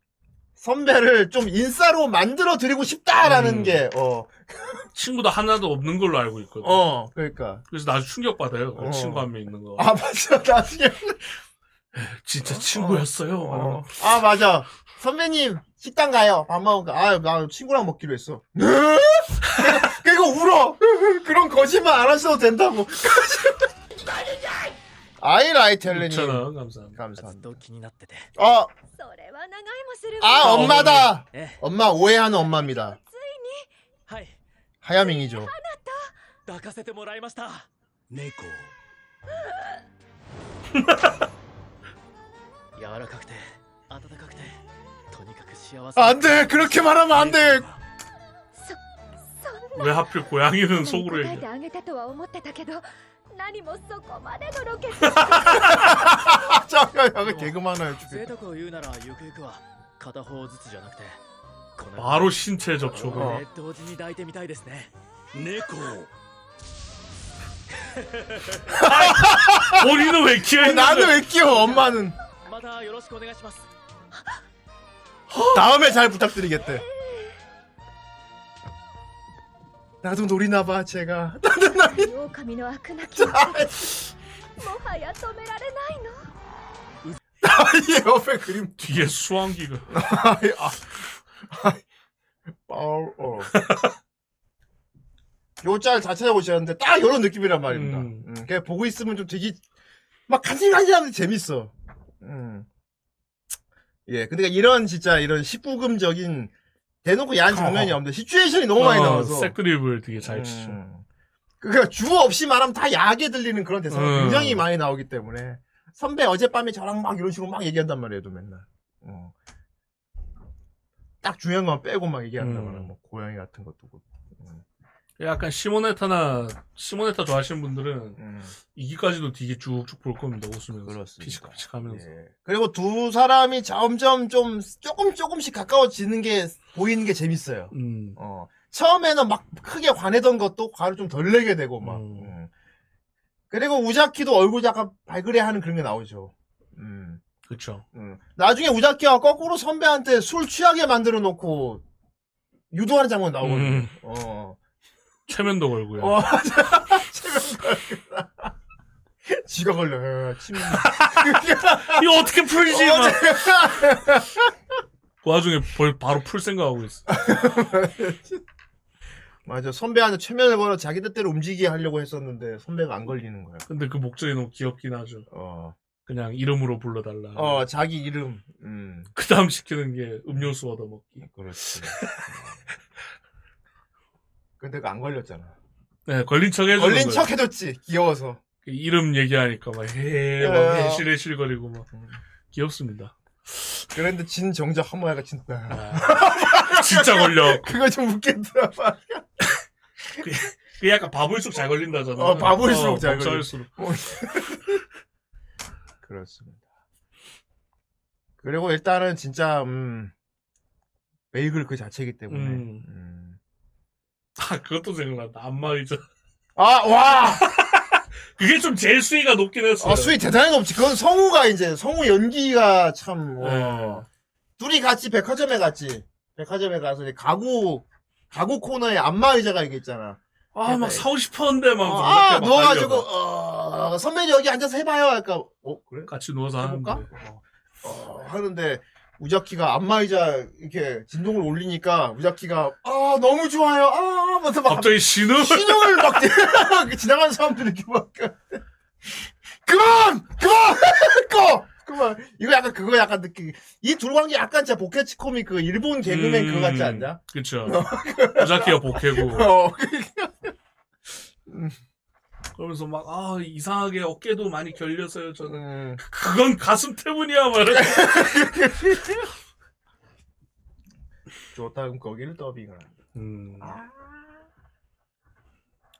선배를 좀 인싸로 만들어 드리고 싶다라는 음. 게, 어, 친구도 하나도 없는 걸로 알고 있거든. 어, 그러니까. 그래서 나도 충격받아요. 어. 친구 한 명 있는 거. 아, 맞아. 나중에. 진짜 친구였어요. 어. 아, 맞아. 선배님, 식당 가요. 밥 먹을까? 아, 나 친구랑 먹기로 했어. 네? 그리고 울어. 그런 거짓말 안 하셔도 된다고. 아이라이 텔레님. 6,000원 감사합니다. ずっ 감사합니다. と気になってて 어, それは長いもする 아, わ 엄마다. ええ 엄마 오해하는 엄마입니다. はい 하야밍이죠. 抱かせてもらいました猫柔らかくて温かくてとにかく幸せ 안 돼. 그렇게 말하면 안 돼. そんな 왜 하필 고양이는 に 속으로 答え 얘기해? てあげたとは思ってたけど 何もそこまでのロケッ 아, 잠깐, 약간 개그만 해요. 贅沢を言うならゆくゆくは片方ずつじゃなくてこの 바로 신체 접촉을. これ同時に抱いてみたいですね猫 본인은 왜 키어 나는 있는데? 왜 끼워, 엄마는. またよろしくお願いします 다음에 잘 부탁드리겠대. 나도 노리나봐, 제가. 狼の悪な気持ちもはや止められないの 아니, 옆에 그림. 뒤에 수환기가. 아이, 아. 아이, 어, 어. 요짤 다 찾아보셨는데 딱 이런 느낌이란 말입니다. 음. 음. 그냥 보고 있으면 좀 되게 막 간질간질하면서 재밌어. 음. 예, 근데 이런 진짜 이런 19금적인 대놓고 야한 장면이 어. 없는데 시츄에이션이 너무 많이 어, 나와서 색드립을 되게 잘 치죠. 음. 그러니까 주어 없이 말하면 다 야하게 들리는 그런 대사가 음. 굉장히 많이 나오기 때문에 선배 어젯밤에 저랑 막 이런 식으로 막 얘기한단 말이에요, 또 맨날. 어. 딱 중요한 것만 빼고 막 얘기한다거나 음. 뭐 고양이 같은 것도 그렇고. 음. 약간 시모네타나 시모네타 좋아하시는 분들은 음. 이기까지도 되게 쭉쭉 볼 겁니다. 웃으면서 그렇습니다. 피식피식하면서. 예. 그리고 두 사람이 점점 좀 조금 조금씩 가까워지는 게 보이는 게 재밌어요. 음. 어. 처음에는 막 크게 화내던 것도 화를 좀 덜 내게 되고 막. 음. 음. 그리고 우자키도 얼굴 약간 발그레하는 그런 게 나오죠. 음. 그렇죠. 음. 나중에 우자키가 거꾸로 선배한테 술 취하게 만들어 놓고 유도하는 장면 나오거든요. 음. 어. 최면도 걸고요. 어, 체면 걸구나. 지가 걸려. 침. 이거 어떻게 풀지? 어, 막. 그 와중에 벌, 바로 풀 생각하고 있어. 맞아. 선배한테 최면을 걸어 자기 뜻대로 움직이게 하려고 했었는데 선배가 안 걸리는 거야. 근데 그 목소리 너무 귀엽긴 하죠. 어. 그냥 이름으로 불러달라. 어, 자기 이름. 음. 그 다음 시키는 게 음료수 얻어먹기. 그렇지. 근데 그안 걸렸잖아. 네, 걸린 척 해주는 걸린. 척 해줬지. 귀여워서. 그 이름 얘기하니까 막 해, 막 어. 해실해실거리고 막 음. 귀엽습니다. 그런데 진 정작 한 모야가 진짜. 아, 진짜 걸려. 그거 좀 웃겠더라. 그 약간 바보일수록 잘 걸린다잖아. 어, 바보일수록 잘 걸려. 걸릴수록. 그렇습니다. 그리고 일단은 진짜 음 베이글 그 자체이기 때문에 음. 음. 아, 그것도 생각난다. 안마의자. 아, 와! 그게 좀 제일 수위가 높긴 했어요. 아, 수위 대단히 높지. 그건 성우가 이제, 성우 연기가 참, 어. 네. 둘이 같이 백화점에 갔지. 백화점에 가서 이제 가구, 가구 코너에 안마의자가 이게 있잖아. 아, 막 사고 싶었는데, 막. 어, 아, 막 누워가지고. 어, 선배님 여기 앉아서 해봐요. 할까, 어, 그래? 같이 누워서 해볼까? 하는데. 어, 어, 하는데, 우자키가 안마의자 이렇게 진동을 올리니까, 우자키가, 아, 너무 좋아요. 아, 하면서 막. 갑자기 신음? 신용을 막 지나가는 사람들 이렇게 막 그만 그만 꺼 그만 이거 약간 그거 약간 느낌 이 둘 관계 약간 진짜 보케치 코믹 그 일본 개그맨 그거 같지 않냐? 그쵸. 오자키가 복해고. 어 그러면서 막, 아, 이상하게 어깨도 많이 결렸어요, 저는. 음, 그건 가슴 때문이야, 말은. 좋다 그럼 거기를 더빙을. 음.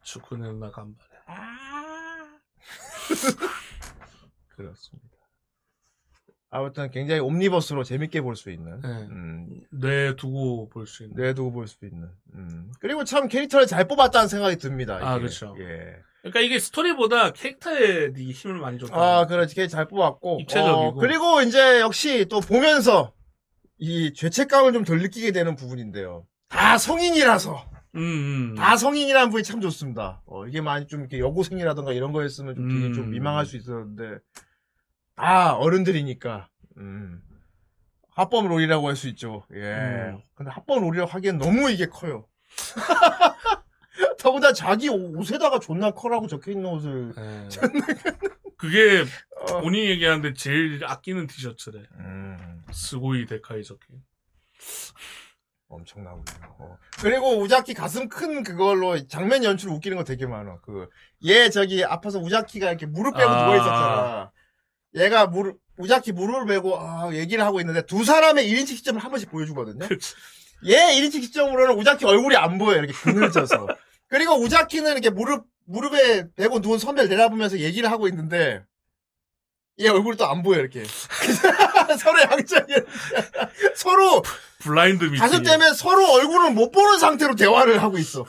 축구는 나 간발해. 그렇습니다. 아무튼 굉장히 옴니버스로 재밌게 볼 수 있는 네. 음, 뇌 두고 볼 수 있는. 뇌 두고 볼 수 있는 음. 그리고 참 캐릭터를 잘 뽑았다는 생각이 듭니다. 아, 이게. 그렇죠. 예. 그러니까 이게 스토리보다 캐릭터에 힘을 많이 줬다. 아, 그렇지. 걔잘 뽑았고. 입체적이고. 어, 그리고 이제 역시 또 보면서 이 죄책감을 좀 덜 느끼게 되는 부분인데요. 다 성인이라서 음, 음. 다 성인이라는 부분이 참 좋습니다. 어, 이게 많이 좀 이렇게 여고생이라던가 이런 거였으면 좀, 되게 좀 음. 민망할 수 있었는데 다 어른들이니까 음. 합법 롤이라고 할 수 있죠. 예. 음. 근데 합법 롤이라고 하기엔 너무 이게 커요. 더구나 자기 옷- 옷에다가 존나 커라고 적혀 있는 옷을 예. 그게 어. 본인이 얘기하는데 제일 아끼는 티셔츠래. 음, 스고이 데카이 적힌. 엄청나군요. 어. 그리고 우자키 가슴 큰 그걸로 장면 연출 웃기는 거 되게 많아. 그, 얘 저기 아파서 우자키가 이렇게 무릎 빼고 아. 누워있었잖아. 얘가 무릎, 우자키 무릎을 메고, 아, 얘기를 하고 있는데 두 사람의 1인칭 시점을 한 번씩 보여주거든요. 그치. 얘 1인칭 시점으로는 우자키 얼굴이 안 보여요. 이렇게 그늘져서. 그리고 우자키는 이렇게 무릎, 무릎에 대고 누운 선배를 내다보면서 얘기를 하고 있는데, 얘 얼굴이 또 안 보여, 이렇게. 서로 양쪽이. 서로 블라인드 미팅. 가슴 때문에 서로 얼굴을 못 보는 상태로 대화를 하고 있어.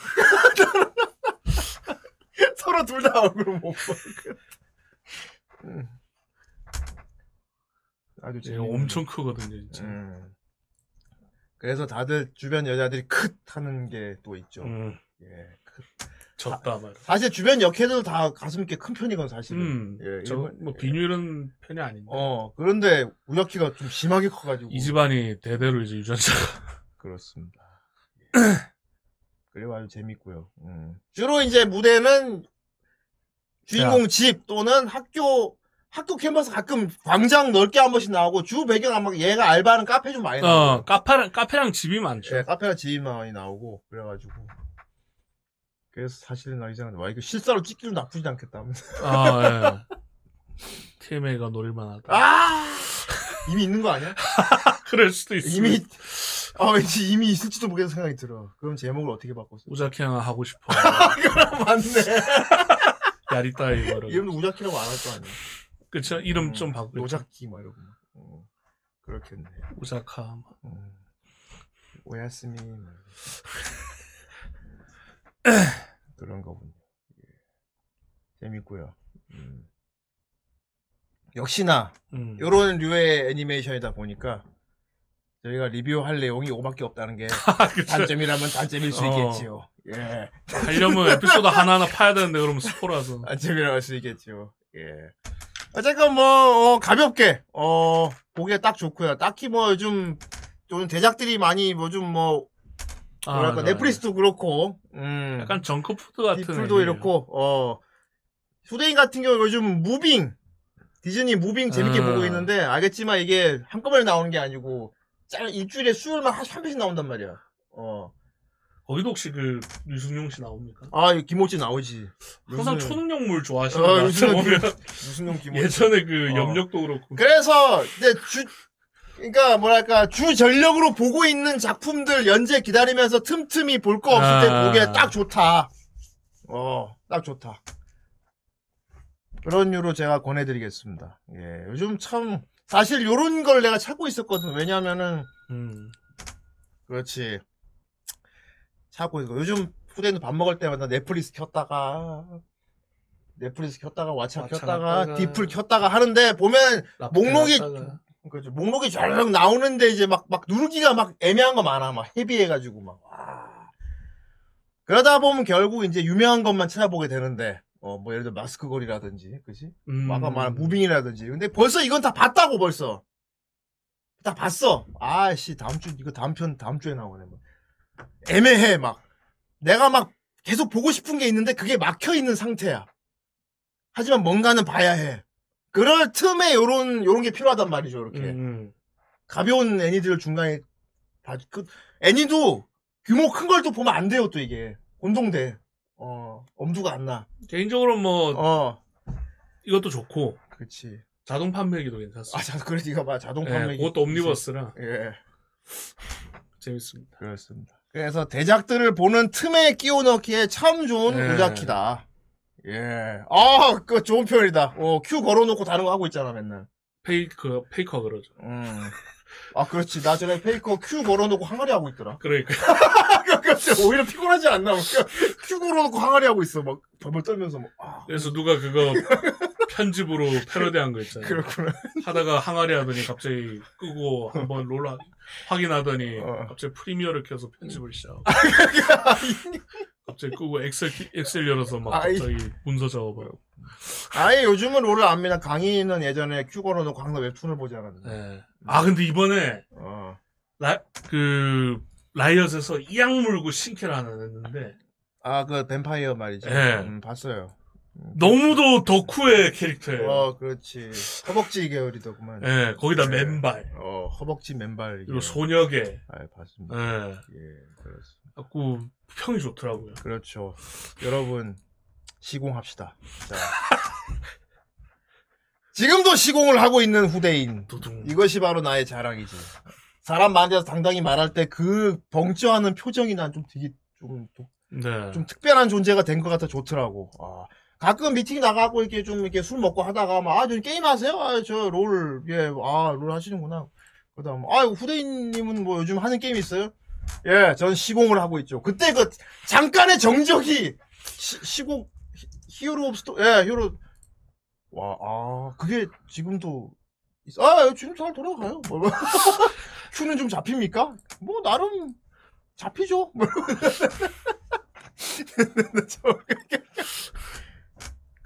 서로 둘 다 얼굴을 못 보고. 음. 아주 예, 재밌는 엄청 크거든요, 진짜. 음. 그래서 다들 주변 여자들이 크 하는 게 또 있죠. 음, 예. 크. 졌다 말. 사실 주변 역해도 다 가슴 꽤큰 편이건 사실은. 음, 예, 저, 뭐 비뉴 이런 편이 아닌데. 어 그런데 우혁키가 좀 심하게 커가지고. 이 집안이 대대로 이제 유전자가. 그렇습니다. 그리고 아주 재밌고요. 음. 주로 이제 무대는 주인공 집 또는 학교 학교 캠퍼스 가끔 광장 넓게 한 번씩 나오고 주 배경 아마 얘가 알바하는 카페 좀 많이 나오고 어, 카페랑, 카페랑 집이 많죠. 예, 카페가 집이 많이 나오고 그래가지고 그래서 사실은 나 이상한데 와 이거 실사로 찍기도 나쁘지 않겠다면서 아, 예. TMA가 노릴만하다. 아 이미 있는 거 아니야? 그럴 수도 있어. 이미 아 왠지 이미 있을지도 모르겠는 생각이 들어. 그럼 제목을 어떻게 바꿨어? 우자키양 하고 싶어. 그럼 맞네. 야리따이 뭐 이런. 이름도 우자키라고 안 할 거 아니야? 그쵸? 이름 음, 좀 바꾸고. 노자키 막 이러고 막. 어, 그렇겠네. 우자카. 막. 음. 오야스미 막. 그런 거군요. 예. 재밌고요. 음. 역시나 음. 요런 류의 애니메이션이다 보니까 저희가 리뷰할 내용이 이거밖에 없다는 게 그쵸. 단점이라면 단점일 수 어. 있겠지요. 예. 하려면 에피소드 하나하나 파야 되는데 그러면 스포라서. 단점이라고 할 수 있겠죠. 예. 어쨌건 뭐 어, 가볍게 어 보기에 딱 좋고요. 딱히 뭐 요즘 좀 대작들이 많이 뭐 좀뭐 아, 뭐랄까 맞아, 넷플릭스도 그렇고 음 약간 정크푸드 같은. 디플도. 이렇고 어 휴대인 같은 경우 요즘 무빙 디즈니 무빙 재밌게 아. 보고 있는데 알겠지만 이게 한꺼번에 나오는 게 아니고 짤 일주일에 수요일만 한, 한 편씩 나온단 말이야. 어. 거기도 혹시 그 류승룡 씨 나옵니까? 아, 이거 김호지 나오지. 항상 요즘은- 초능력물 좋아하시는 어, 것 요즘은 같아요. 보면 류승룡 김호지. 예전에 그 어. 염력도 그렇고. 그래서 이제 주 그러니까 뭐랄까 주 전력으로 보고 있는 작품들 연재 기다리면서 틈틈이 볼 거 없을 때 아. 보기에 딱 좋다. 어, 딱 좋다. 그런 유로 제가 권해드리겠습니다. 예, 요즘 참 사실 요런 걸 내가 찾고 있었거든. 왜냐면은 음. 그렇지 찾고 있고 요즘 후대는 밥 먹을 때마다 넷플릭스 켰다가 넷플릭스 켰다가 왓챠 왓챠 켰다가 갔다가 디플 켰다가 하는데 보면 목록이 갔다가. 그죠. 목록이 쫙 나오는데 이제 막, 막 누르기가 막 애매한 거 많아. 막 헤비해가지고 막, 와. 그러다 보면 결국 이제 유명한 것만 찾아보게 되는데, 어, 뭐 예를 들어 마스크 거리라든지, 그지? 음. 뭐 아까 말한 무빙이라든지. 근데 벌써 이건 다 봤다고 벌써. 다 봤어. 아씨, 다음 주, 이거 다음 편, 다음 주에 나오네. 뭐. 애매해, 막. 내가 막 계속 보고 싶은 게 있는데 그게 막혀 있는 상태야. 하지만 뭔가는 봐야 해. 그럴 틈에 요런, 요런 게 필요하단 말이죠, 이렇게. 음. 가벼운 애니들을 중간에 봐, 그, 애니도 규모 큰 걸 또 보면 안 돼요, 또 이게. 혼동돼. 어, 엄두가 안 나. 개인적으로 뭐 어, 이것도 좋고 그렇지. 자동 판매기도 괜찮습니다. 아, 자, 그래, 이거 봐. 자동 예, 판매. 그것도 옴니버스라 예, 재밌습니다. 그렇습니다. 그래서 대작들을 보는 틈에 끼워 넣기에 참 좋은 예. 우자키다. 예. 아, 그 좋은 표현이다. 어, 큐 걸어놓고 다른 거 하고 있잖아, 맨날. fake 페이커 그러죠. 음. 아, 그렇지. 나 전에 페이커 queue 걸어놓고 항아리 하고 있더라. 그러니까 가끔씩 오히려 피곤하지 않나? 막 queue 걸어놓고 항아리 하고 있어. 막 벌벌 떨면서 막. 아. 그래서 누가 그거 편집으로 패러디한 거 있잖아요. 그렇구나. 하다가 항아리 하더니 갑자기 끄고 한번 롤 하- 확인하더니 어. 갑자기 프리미어를 켜서 편집을 시작하고 갑자기 끄고 엑셀 키- 엑셀 열어서 막. 갑자기 문서 작업하고 아예 요즘은 롤을 압니다. 강의는 예전에 큐 걸어놓고 항상 웹툰을 보지 않았는데. 네. 아 근데 이번에 어. 라, 그 라이엇에서 이악 물고 신캐를 하나 냈는데 아, 그 뱀파이어 말이죠. 네. 음, 봤어요. 너무도 덕후의 캐릭터예요. 어, 그렇지. 허벅지 계열이더구만. 예, 거기다 네. 맨발 어, 허벅지 맨발. 그리고 소녀계 아, 봤습니다. 예, 예, 그렇습니다. 자꾸 평이 좋더라고요. 그렇죠. 여러분, 시공합시다. 자. 지금도 시공을 하고 있는 후대인. 두둥. 이것이 바로 나의 자랑이지. 사람 데서 당당히 말할 때 그 벙쪄하는 표정이 난 좀 되게 좀, 독- 네. 좀 특별한 존재가 된 것 같아 좋더라고. 아, 가끔 미팅 나가고 이렇게 좀 이렇게 술 먹고 하다가 막, 아, 저 게임 하세요? 아, 저 롤, 예, 아, 롤 하시는구나. 그 다음, 아, 후대인님은 뭐 요즘 하는 게임 있어요? 예, 전 시공을 하고 있죠. 그때 그 잠깐의 정적이 시, 시공, 히- 히어로 스토, 예, 히어로, 와, 아, 그게 지금도, 있- 아, 지금 잘 돌아가요. 뭐, 뭐. queue는 좀 잡힙니까? 뭐, 나름, 잡히죠.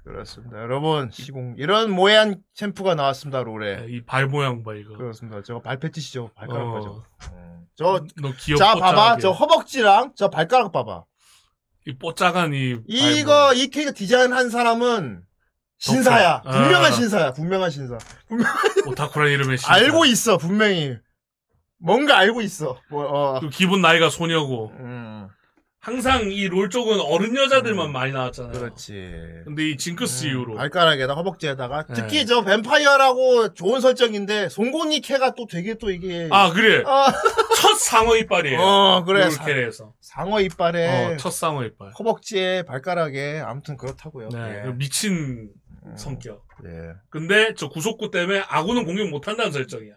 뭐. 그렇습니다. 여러분, 시공, 이런 모양 champ가 나왔습니다, 롤에. 이 발 모양 봐 이거. 그렇습니다. 저거 발 fetish죠. 발가락 어. 봐죠. 저, 너 귀엽고 자, 봐봐. 저 허벅지랑 저 발가락 봐봐. 이 뽀짝한 이 이거, 이 캐릭터 디자인 한 사람은 신사야. 덕후. 분명한 아. 신사야. 분명한 신사. 오타쿠란 이름의 신사. 알고 있어, 분명히. 뭔가 알고 있어. 뭐, 어. 그 기본 나이가 소녀고. 음, 항상 이 롤 쪽은 어른 여자들만 많이 나왔잖아요. 그렇지. 근데 이 징크스 이후로 발가락에다 허벅지에다가 네. 특히 저 뱀파이어라고 좋은 설정인데 송곳니 캐가 또 되게 또 이게 아 그래 아, 첫 상어 이빨이에요. 어, 그래. 사- 롤캐에서 상어 이빨에 어, 첫 상어 이빨. 허벅지에 발가락에 아무튼 그렇다고요. 네, 예. 그 미친 음, 성격. 예. 근데 저 구속구 때문에 아군은 공격 못한다는 설정이야.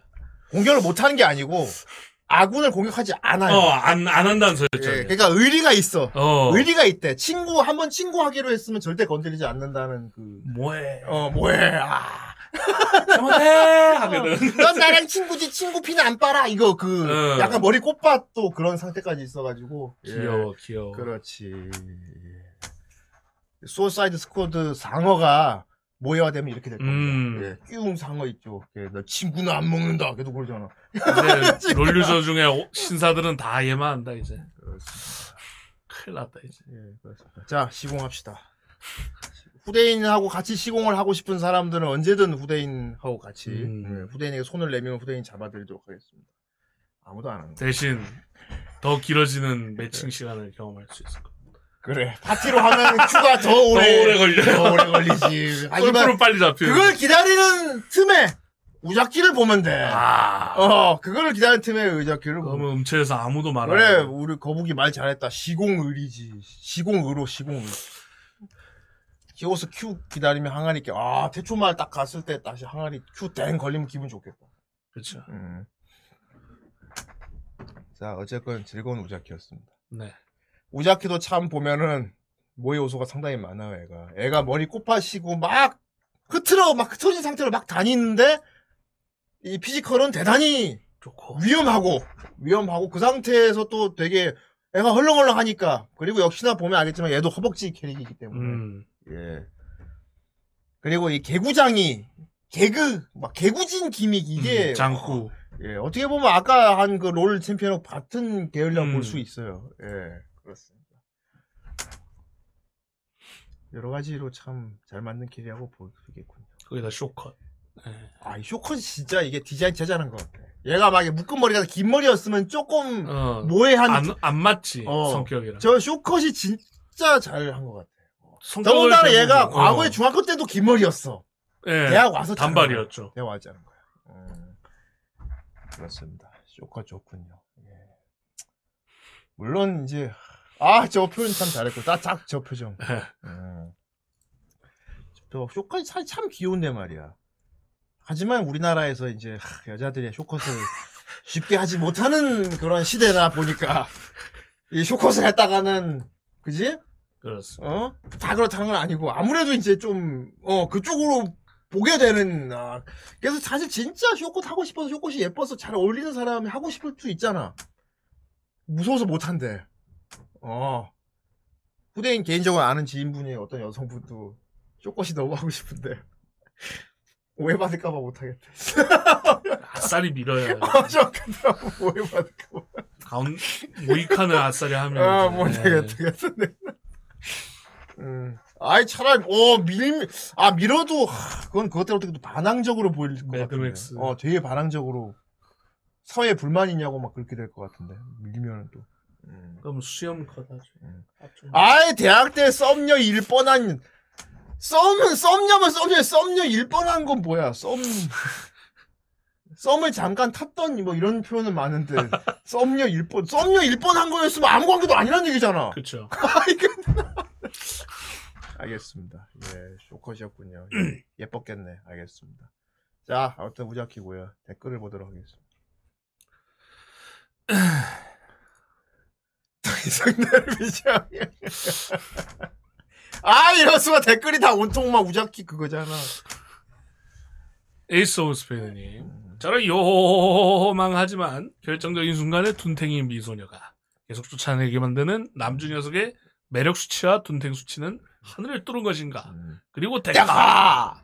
공격을 못하는 게 아니고 아군을 공격하지 않아요. 어, 안, 안 한다는 예, 설정이야. 그러니까 의리가 있어. 어, 의리가 있대. 친구 한번 친구 하기로 했으면 절대 건드리지 않는다는 그. 뭐해. 어 뭐해? 아. 잘못해! 하거든. 넌 나랑 친구지 친구 피는 안 빨아 이거 그 어. 약간 머리 꽃밭 또 그런 상태까지 있어가지고 예. 귀여워, 귀여워. 그렇지. 수어사이드 스쿼드 상어가 모에화되면 이렇게 될 겁니다. 음. 예, 킹 상어 있죠. 예, 너 친구는 안 먹는다. 계속 그러잖아. 이제 롤 user 중에 오- 신사들은 다 얘만 한다, 이제. 큰일 났다, 이제. 예, 그렇습니다. 자, 시공합시다. 후대인하고 같이 시공을 하고 싶은 사람들은 언제든 후대인하고 같이 음. 예, 후대인에게 손을 내밀면 후대인 잡아드리도록 하겠습니다. 아무도 안 합니다. 대신 더 길어지는 매칭 시간을 경험할 수 있을 겁니다. 그래. 파티로 하면 큐가 더 오래, 오래 걸려요. 더 오래 걸리지. 하지만 골프로 빨리 잡히는. 그걸 기다리는 틈에 우작기를 보면 돼. 아. 어, 그거를 기다리는 틈에 의작기를 보면 그러면 음체에서 아무도 말안 그래, 해. 우리 거북이 말 잘했다. 시공의리지. 시공의로, 시공의. 키오스 큐 기다리면 항아리 깨. 아, 태초말 딱 갔을 때 다시 항아리 큐땡 걸리면 기분 좋겠다. 그렇죠. 음. 자, 어쨌건 즐거운 우자키였습니다. 네. 우자키도 참 보면은 모의 요소가 상당히 많아요, 애가. 애가 머리 꽃파시고 막 흐트러, 막 흩어진 상태로 막 다니는데 이 피지컬은 대단히 좋고. 위험하고 위험하고 그 상태에서 또 되게 애가 헐렁헐렁 하니까 그리고 역시나 보면 알겠지만 얘도 허벅지 캐릭이기 때문에 음. 예 그리고 이 개구장이 개그 막 개구진 기믹 이게 음, 장구. 예 어떻게 보면 아까 한 그 롤 챔피언하고 같은 계열이라고 음. 볼수 있어요 예 그렇습니다 여러 가지로 참잘 맞는 캐릭이라고 보겠군요. 거기다 쇼컷. 네. 아, 이 쇼컷이 진짜 이게 디자인 제자는 것 같아. 얘가 막 묶은 머리가 긴 머리였으면 조금 어. 모해한 안, 안 맞지. 어. 성격이랑. 저 쇼컷이 진짜 잘 한 것 같아. 더군다나 얘가 어. 과거에 중학교 때도 긴 머리였어. 예. 대학 와서 단발이었죠. 대학 와서 자는 거야. 음, 그렇습니다. 쇼컷 좋군요. 예. 물론 이제 아 저 표현 참 잘했고 딱딱 저 표정. 예. 음. 저 쇼컷이 참, 참 귀여운데 말이야. 하지만 우리나라에서 이제 하, 여자들이 쇼컷을 쉽게 하지 못하는 그런 시대다 보니까 이 쇼컷을 했다가는 그지? 그렇습니다. 어? 다 그렇다는 건 아니고 아무래도 이제 좀 어 그쪽으로 보게 되는 아, 그래서 사실 진짜 쇼컷 하고 싶어서 쇼컷이 예뻐서 잘 어울리는 사람이 하고 싶을 수 있잖아 무서워서 못한대 어. 후대인 개인적으로 아는 지인분이 어떤 여성분도 쇼컷이 너무 하고 싶은데 오해받을까봐 못하겠대. 아싸리 밀어야 어, 저같더라고 오해받을까봐. 가운 모히칸을 아싸리 하면 아 못하겠다 그래서 내가 음. 아이 차라리 어 밀 아 밀어도 하, 그건 그것 때문에 어떻게 또 반항적으로 보일 것 같은데. 매드맥스. 어 되게 반항적으로 사회에 불만 있냐고 막 그렇게 될 것 같은데. 밀면은 또 음. 그럼 수염 컷하죠. 아, 좀- 아이 대학 때 썸녀 일 뻔한 썸은 썸녀면 썸녀 썸녀 일 뻔한 건 뭐야 썸 썸을 잠깐 탔던 뭐 이런 표현은 많은데 썸녀 일뻔 썸녀 일뻔한 거였으면 아무 관계도 아니란 얘기잖아 그쵸. 알겠습니다. 예, 쇼컷이었군요. 예, 예뻤겠네. 알겠습니다. 자, 아무튼 우자키고요. 댓글을 보도록 하겠습니다. 더 이상 나를 미치하게. 아, 이럴 수가 댓글이 다 온통 막 우자키 그거잖아. 에이스 오브 스페이드님. 저런 요망하지만 결정적인 순간에 둔탱이 미소녀가 계속 쫓아내게 만드는 남주 녀석의 매력 수치와 둔탱 수치는 하늘을 뚫은 것인가. 음. 그리고 타케 야!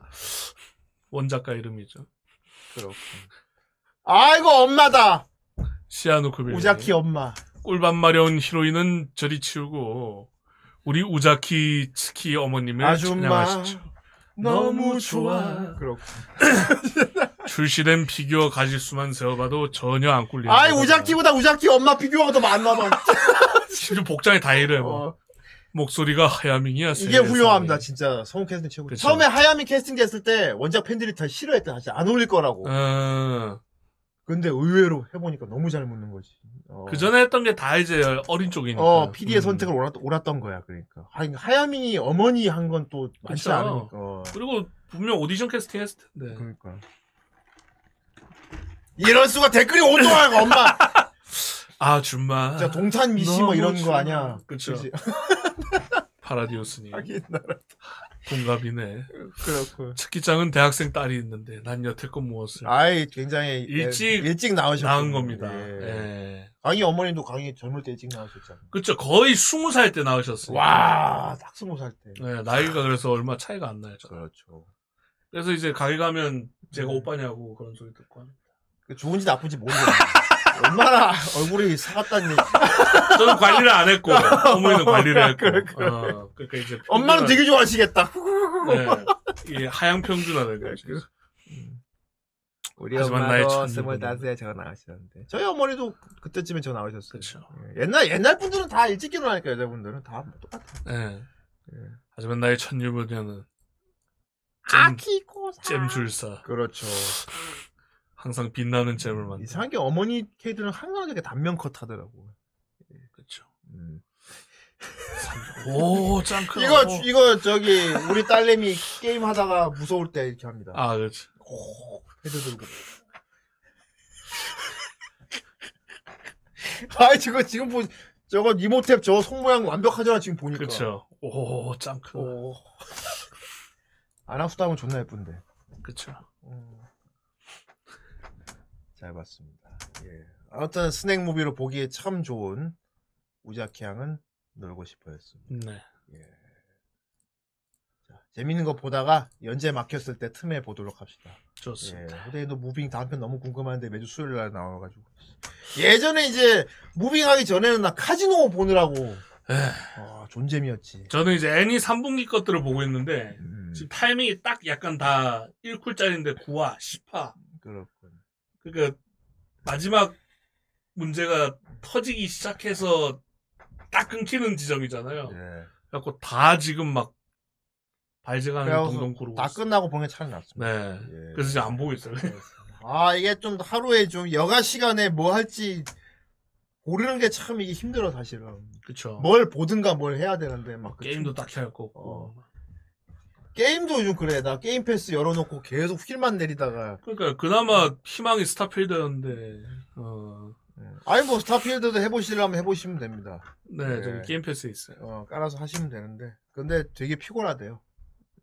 원작가 이름이죠. 그렇군. 아이고, 엄마다. 시아누쿠빌. 우자키 엄마. 꿀밤 마려운 히로인은 저리 치우고 우리 우자키 츠키 어머님을 아줌마. 찬양하시죠. 너무 좋아. 그렇군. 출시된 피규어 가지수만 세어봐도 전혀 안 꿀리는. 아이. 우자키보다 우자키 엄마 피규어가 더 많나 봐. 심지어 복장이 다 이래. 뭐. 어. 목소리가 하야밍이야. 이게 세상에. 훌륭합니다, 진짜. 성우 캐스팅 최고. 그쵸. 처음에 하야미 캐스팅 됐을 때 원작 팬들이 다 싫어했다. 사실 안 어울릴 거라고. 어, 근데 의외로 해보니까 너무 잘 묻는 거지. 어. 그 전에 했던 게 다 이제 어린 쪽이니까. 어, PD의 음. 선택을 옳았, 옳았던 거야, 그러니까. 하, 하야미 어머니 한 건 또 많지 그쵸. 않으니까. 어. 그리고 분명 오디션 캐스팅 했을 텐데. 그러니까. 이럴 수가 댓글이 온동하고 엄마. 아, 준마. 진짜 동탄 미시 뭐 이런. 거 아니야. 그쵸. 그치? 파라디오스님. 하긴 나라. 동갑이네. 그렇고. 특기장은 대학생 딸이 있는데 난 여태껏 무엇을 아이, 굉장히 일찍 예, 일찍 나오셨고. 낳은 겁니다. 예. 예. 강희 어머님도 강희 젊을 때 일찍 나오셨잖아. 그쵸. 거의 스무 살 때 나오셨어요. 와, 딱 스무 살 때. 네, 나이가 그래서 얼마 차이가 안 나요. 저는. 그렇죠. 그래서 이제 가게 가면 제가 네. 오빠냐고 그런 소리 듣고 합니다. 그 좋은지 나쁜지 모르겠네. 얼마나 얼굴이 얘기. 저는 관리를 안 했고 어머니는 관리를 했고. 어, 그러니까 이제 엄마는 되게 좋아하시겠다. 네, 이게 하향 평준화된 거죠. 우리 하지만 나의 엄마도 스물다섯에 저 나오셨는데. 저희 어머니도 그때쯤에 저 나오셨어요. 예. 옛날, 옛날 분들은 다 일찍 결혼하니까 여자분들은 다 똑같아. 네. 예. 하지만 나의 첫 유부녀는 잼, 아키코사. 잼술사. 그렇죠. 항상 빛나는 잼을 만든. 이상한 게 어머니 케이들은 항상 되게 단면 컷 하더라고. 그렇죠. 음. 오, 짱크. 이거, 주- 이거 저기, 우리 딸내미 게임 하다가 무서울 때 이렇게 합니다. 아, 그렇지. 헤드 들고. 아이, 저거 지금 보, 저거 이모탭 저거 속 모양 완벽하잖아, 지금 보니까. 그렇죠. 오, 짱크. 오. 아나수담은 존나 예쁜데. 그렇죠. 음. 잘 봤습니다. 예. 아무튼 스낵 무비로 보기에 참 좋은 우자키 양은 놀고 싶어였습니다. 네. 예. 자, 재밌는 거 보다가 연재 막혔을 때 틈에 보도록 합시다. 예. 좋습니다. 후대인도 무빙 다음 편 너무 궁금한데 매주 수요일 날 나와가지고. 예전에 이제 무빙하기 전에는 나 카지노 보느라고 아, 존재미였지. 저는 이제 애니 3분기 것들을 보고 있는데 음, 지금 타이밍이 딱 약간 다 1쿨짜리인데 9화, 10화. 그렇군. 그러니까 마지막 문제가 터지기 시작해서 딱 끊기는 지점이잖아요. 예. 그래갖고 다 지금 막 발제가는 동동 구르고 다 있어요. 끝나고 게 차이 났습니다. 네. 예. 그래서 이제 안 보고 있어요. 아, 이게 좀 하루에 좀 여가 시간에 뭐 할지 고르는 게 참 이게 힘들어, 사실은. 그쵸. 뭘 보든가 뭘 해야 되는데, 막. 그 게임도 딱히 할거 없고. 어. 게임도 요즘 그래. 나 게임 패스 열어놓고 계속 휠만 내리다가. 그러니까 그나마 희망이 스타필드였는데 어, 아니 뭐 스타필드도 해보시려면 해보시면 됩니다. 네, 네. 저기 게임 패스에 있어요. 어 깔아서 하시면 되는데 근데 되게 피곤하대요.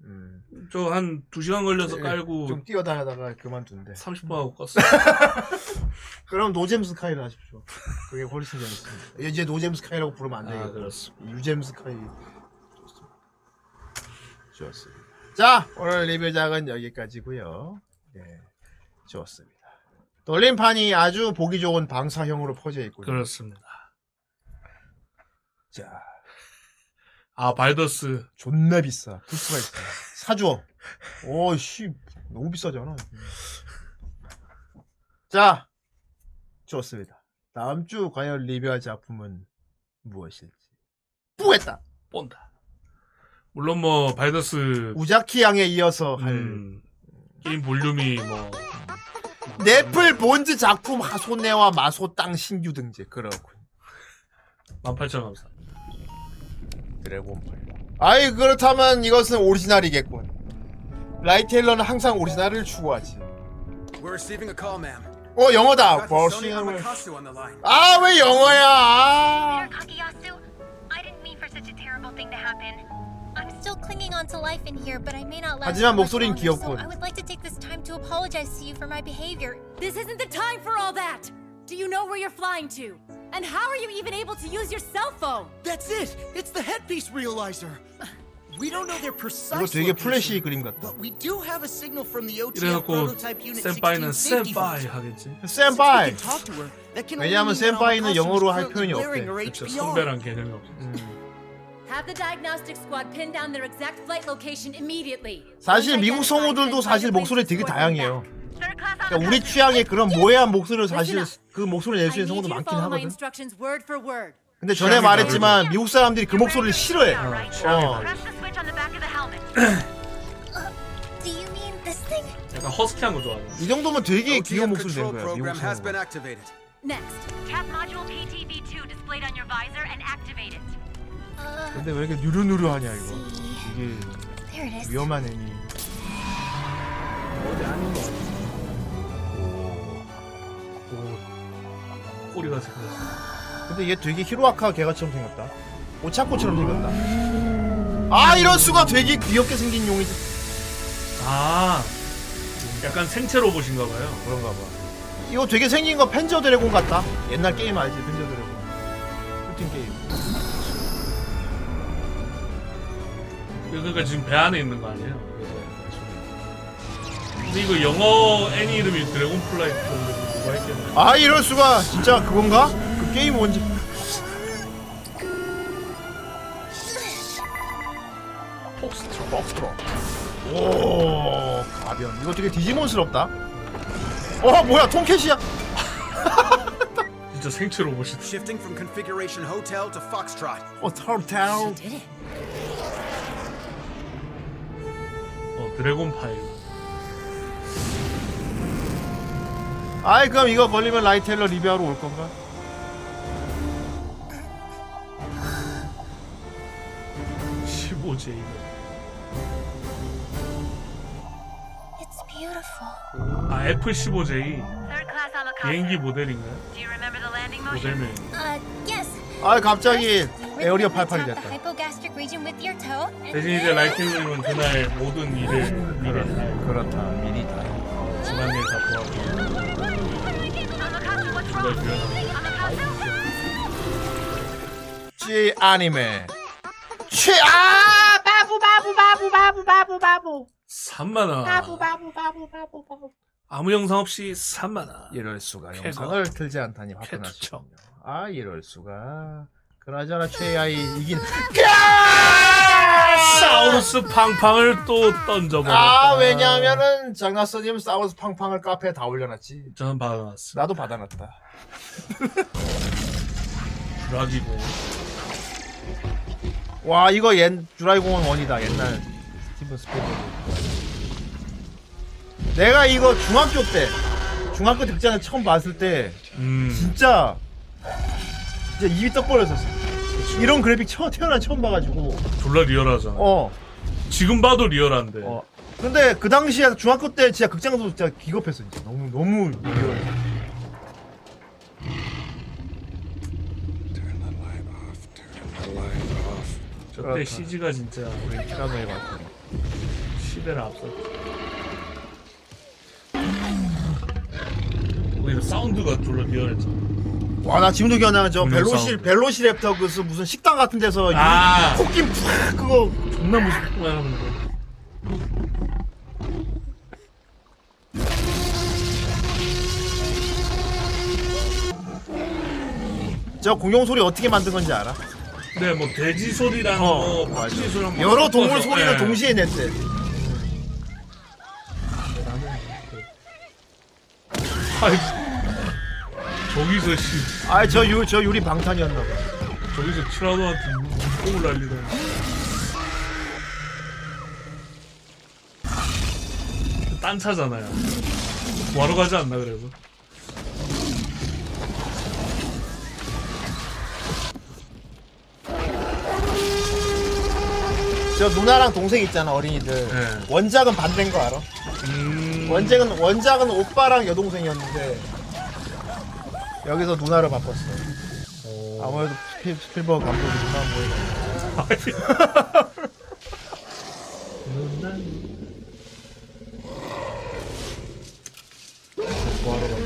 음. 저 한 2시간 걸려서 예, 깔고 좀 뛰어다니다가 그만둔대. 30분 하고 껐어요. 그럼 노잼 스카이를 하십시오. 그게 훨씬 재밌습니다. 이제 노잼 스카이라고 부르면 안 아, 되겠고 그렇습니다. 유잼 스카이 좋습니다. 좋습니다. 자 오늘 리뷰작은 여기까지고요. 네, 좋습니다. 돌림판이 아주 보기 좋은 방사형으로 퍼져 있군요. 그렇습니다. 자 아, 발더스. 존나 비싸. 부스가 있어. 사줘. 오 씨 너무 비싸잖아. 자 좋습니다. 다음 주 과연 리뷰할 작품은 무엇일지. 뿌했다. 본다. 물론 뭐 발더스 우자키 양에 이어서 할 음, 게임 볼륨이 뭐 넷플 본즈 작품 하소네와 마소 땅 신규 등재 그렇군. 18,000 감사. 드래곤볼. 아이 그렇다면 이것은 오리지널이겠군. 라이테일러는 항상 오리지널을 추구하지. 어 영어다. Got the Sony 버싱을. Hamakasu on the line. 아왜 영어야? 아. still clinging on to life in here, but I may not last 하지만 much 목소리는 longer, so 귀엽군. I would like to take this time to apologize to you for my behavior. This isn't the time for all that! Do you know where you're flying to? And how are you even able to use your cell phone? That's it! It's the headpiece realizer! We don't know their precise 이거 되게 location, 플래시 그림 같다. but we do have a signal from the OTF 이래갖고 prototype unit 센파이는 16 safety 센파이 vault. 하겠지. 센파이. We can talk to her. That can only 왜냐하면 mean that 센파이는 Amakasu 영어로 was 할 currently 표현이 wearing 없대. her 그쵸, HPR. 선배란 개념이 없어. Have the diagnostic squad pin down their exact flight location immediately. 사실 미국 성우들도 사실 목소리 되게 다양해요. 그러니까 우리 취향의 그런 모해한 목소리를 사실 그 목소리 낼수 I 있는 성우도 많긴 하거든. 근데 전에 말했지만 미국 사람들이 그 목소리를 싫어해. 어. 약간 허스키한 거 좋아하네. 이 정도면 되게 귀여운 목소리 낸 거야. 미국 성우. Next. Tap module PTV2 displayed on your visor and activate it. 근데 왜 이렇게 누르누르하냐 이거. 이게 there it is. 위험한 애니. 꼬리가 생겼어. 근데 얘 되게 히로아카 개가처럼 생겼다. 오차코처럼 생겼다. 아 이런 수가 되게 귀엽게 생긴 용이지. 아, 약간 생체 로봇인가 봐요. 그런가 봐. 이거 되게 생긴 거 펜저 드래곤 같다. 옛날 게임 알지? 펜저 드래곤. 슈팅 게임. 그러니까 지금 배 안에 있는 거 아니에요? 근데 이거 영어 애니 이름이 드래곤 플라이트 누가 했겠네. 아 이럴 수가 진짜 그건가? 그 게임 원지. 폭스트로 폭스트로. 오 가변. 이거 되게 디지몬스럽다. 어 뭐야 통캣이야? 진짜 생체 로봇이다. Shifting from configuration hotel to Foxtrot. 어털 드래곤 파일. 아이 그럼 이거 걸리면 라이텔러 리뷰하러 올 건가? j 15J. It's beautiful. 아, F15J. Third class Amakasu. 비행기 모델인가요? Do you remember the landing motion? 모델명. Uh, yes. 아 갑자기 에어리어 tap 88이 the 됐다. 대신 이제 라이팅님은 그날 모든 일을 미리 다 그렇다 미리 다. 집안일 다 도와주고? 찌 아니메. 최아 바보 바보 바보 바보 바보 바보. 3만원. 바보 바보 바보 바보 바보. 아무 영상 없이 3만원. 이럴 수가. 영상을 틀지 않다니 화끈하시군요. 아 이럴 수가. 그나저나 최아이 이긴. 사우루스 팡팡을 또 던져버렸다. 아 왜냐하면은 장나스님 사우스 팡팡을 카페에 다 올려놨지. 저는 받아놨어. 나도 받아놨다. 브라기고. 와 이거 옛 쥬라기 공원 원이다 옛날 스티븐 스필버그. 내가 이거 중학교 때 중학교 때 극장을 처음 봤을 때 음. 진짜 이제 입이 떡 벌어졌어. 이런 그래픽 처, 태어나 처음 봐가지고. 졸라 리얼하잖아. 어. 지금 봐도 리얼한데. 어. 근데 그 당시에 중학교 때 진짜 극장도 진짜 기겁했어 진짜 너무 너무 리얼. 저때 그렇다. CG가 진짜 우리 티라노의 같은 시대를 앞섰지. 오히려 사운드가 졸라 리얼했잖아. 와 나 지금도 분명 벨로시 사운드. 벨로시 랩터 그 무슨 식당 같은 데서 아. 코끼 팍 그거 존나 무섭. 저 공룡 소리 어떻게 만든 건지 알아? 네, 뭐 돼지 소리랑 어, 뭐 박쥐 소리랑 뭐 여러 동물 섞어서, 소리를 예. 동시에 냈대. 아이, 저기서 씨, 아저 유, 저 유리 방탄이었나 봐. 저기서 티라노한테 눈뽕을 날리더니. 딴 차잖아요. 뭐하러 가지 않나 그래서. 저 누나랑 동생 있잖아 어린이들. 네. 원작은 반대인 거 알아? 음. 원작은 원작은 오빠랑 여동생이었는데 여기서 누나를 바꿨어. 아무래도 스필, 스필버그 감독이 누나 보이네. 뭐하러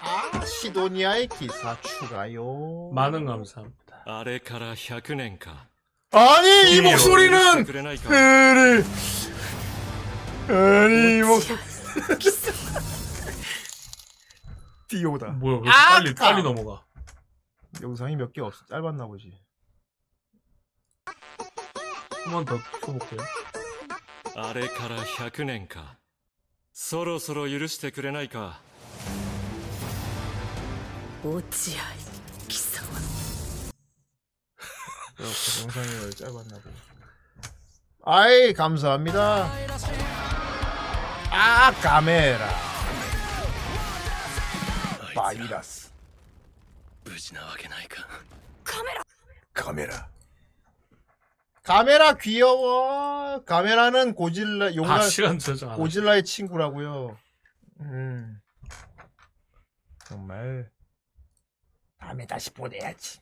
아 시도니아의 기사 추가요. 많은 감사합니다. あれから100年か 아니 이 して 목소리는 くれないか 그래. 아니 이 목소리. 디오다. 뭐야, 왜 아, 빨리 빨리 넘어가. 영상이 몇 개 없, 짧았나 보지. 한 번 더 켜볼게요. あれから100年かそろそろ許してくれないか落合貴様 그렇고 영상이 짧았나 보고. 아이 감사합니다. 아 카메라. 바이러스. 無事なわけないか 카메라 카메라. 카메라 귀여워. 카메라는 고질라 용날 아, 시간 저장 안 고질라의 친구라고요. 음. 정말 다음에 다시 보내야지.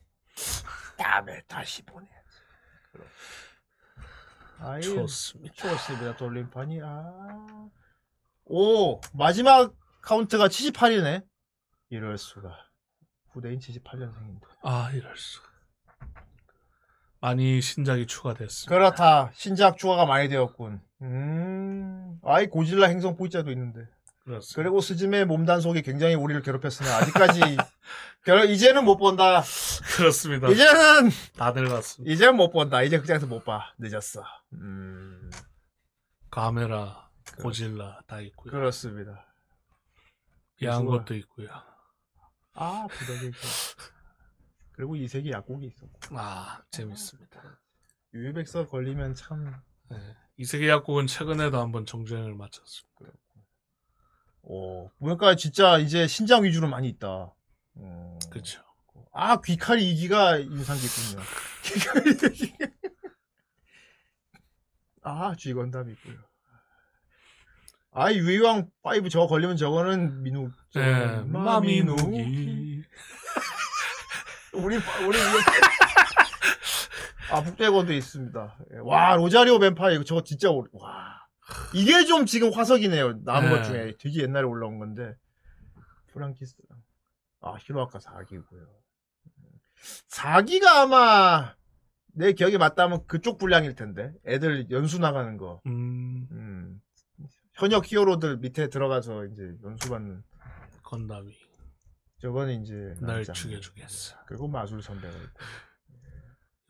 다음에 다시 보내야지. 그럼. 아이, 좋습니다. 좋습니다. 돌림판이 아. 오 마지막 카운트가 78이네. 이럴 수가. 후대인 78년생인데. 아, 이럴 수가. 많이 신작이 추가됐습니다. 그렇다. 신작 추가가 많이 되었군. 음. 아이 고질라 행성 포이자도 있는데. 그렇습니다. 그리고 스즈메 몸단속이 굉장히 우리를 괴롭혔으나 아직까지 결 이제는 못 본다. 그렇습니다. 이제는 다 늙었습니다. 이제는 못 본다. 이제 극장에서 못 봐. 늦었어. 음. 카메라, 고질라 다 있고요. 그렇습니다. 야한 그래서- 것도 있고요. 아 부덕이 그리고 이색이 약국이 있었고 아, 재밌습니다. 유유백서 걸리면 참 네. 이세계 약국은 최근에도 한번 정주행을 마쳤습니다. 오, 보니까 진짜 이제 신장 위주로 많이 있다. 음. 그쵸. 아, 귀칼이 2기가 인상 깊군요. 귀칼이 아, 쥐건담 있고요. 아, 유이왕 5 저거 걸리면 저거는 민우. 저 네, 마민우. 마미누기. 우리, 우리, 아, 북대권도 있습니다. 예, 와, 로자리오 뱀파이어, 저거 진짜, 오래- 와. 이게 좀 지금 화석이네요. 남은 네. 것 중에. 되게 옛날에 올라온 건데. 프랑키스랑. 아, 히로아카 4기고요. 4기가 아마, 내 기억이 맞다면 그쪽 분량일 텐데. 애들 연수 나가는 거. 음, 음. 현역 히어로들 밑에 들어가서 이제 연수받는. 건담이 저거는 이제. 날 남자. 죽여주겠어. 그리고 마술 선배가 있고.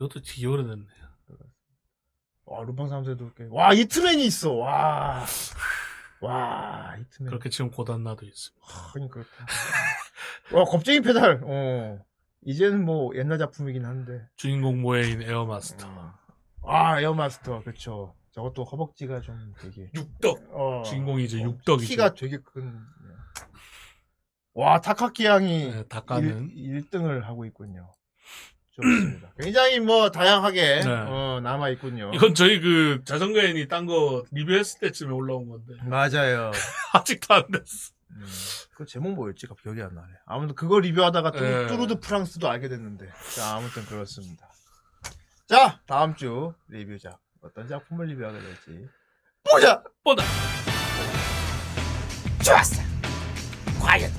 이것도 되게 오래됐네요. 와, 루팡 3세도 꽤. 와, 이트맨이 있어. 와. 와, 이트맨. 그렇게 지금 고단나도. 하긴 그렇다. 와, 겁쟁이 페달. 어. 이제는 뭐 옛날 작품이긴 한데. 주인공 모해인 에어마스터. 아, 에어마스터. 그쵸. 저것도 허벅지가 좀 되게. 육덕. 어. 주인공이 이제 육덕이죠. 키가 되게 큰. 와, 타카키 양이 네, 닭가는. 1, 등을 하고 있군요. 좋습니다. 굉장히 뭐 다양하게 네. 어, 남아 있군요. 이건 저희 그 자전거 애니 딴 거 리뷰했을 때쯤에 올라온 건데 맞아요. 아직도 안 됐어. 그 제목 뭐였지? 갑자기 기억이 안 나네. 아무튼 그거 리뷰하다가 뚜, 예. 뚜루드 프랑스도 알게 됐는데. 자, 아무튼 그렇습니다. 자, 다음 주 리뷰작. 어떤 작품을 리뷰하게 될지. 보자! 보다. 좋았어! 과연!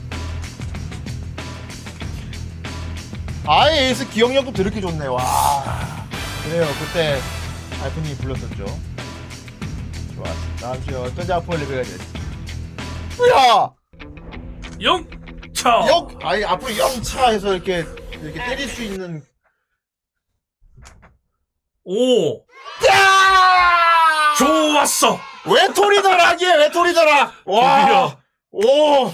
아예 에이스 기억력도 더럽게 좋네, 와. 그래요, 그때 알프님이 불렀었죠. 좋았어. 다음 주에 어떤 작품을 리뷰하게 될지. 야! 영차. 영 아니 앞으로 영차 해서 이렇게 이렇게 때릴 수 있는 오. 야! 좋았어. 외톨이더락이야 외톨이더락 와. 드디어. 오.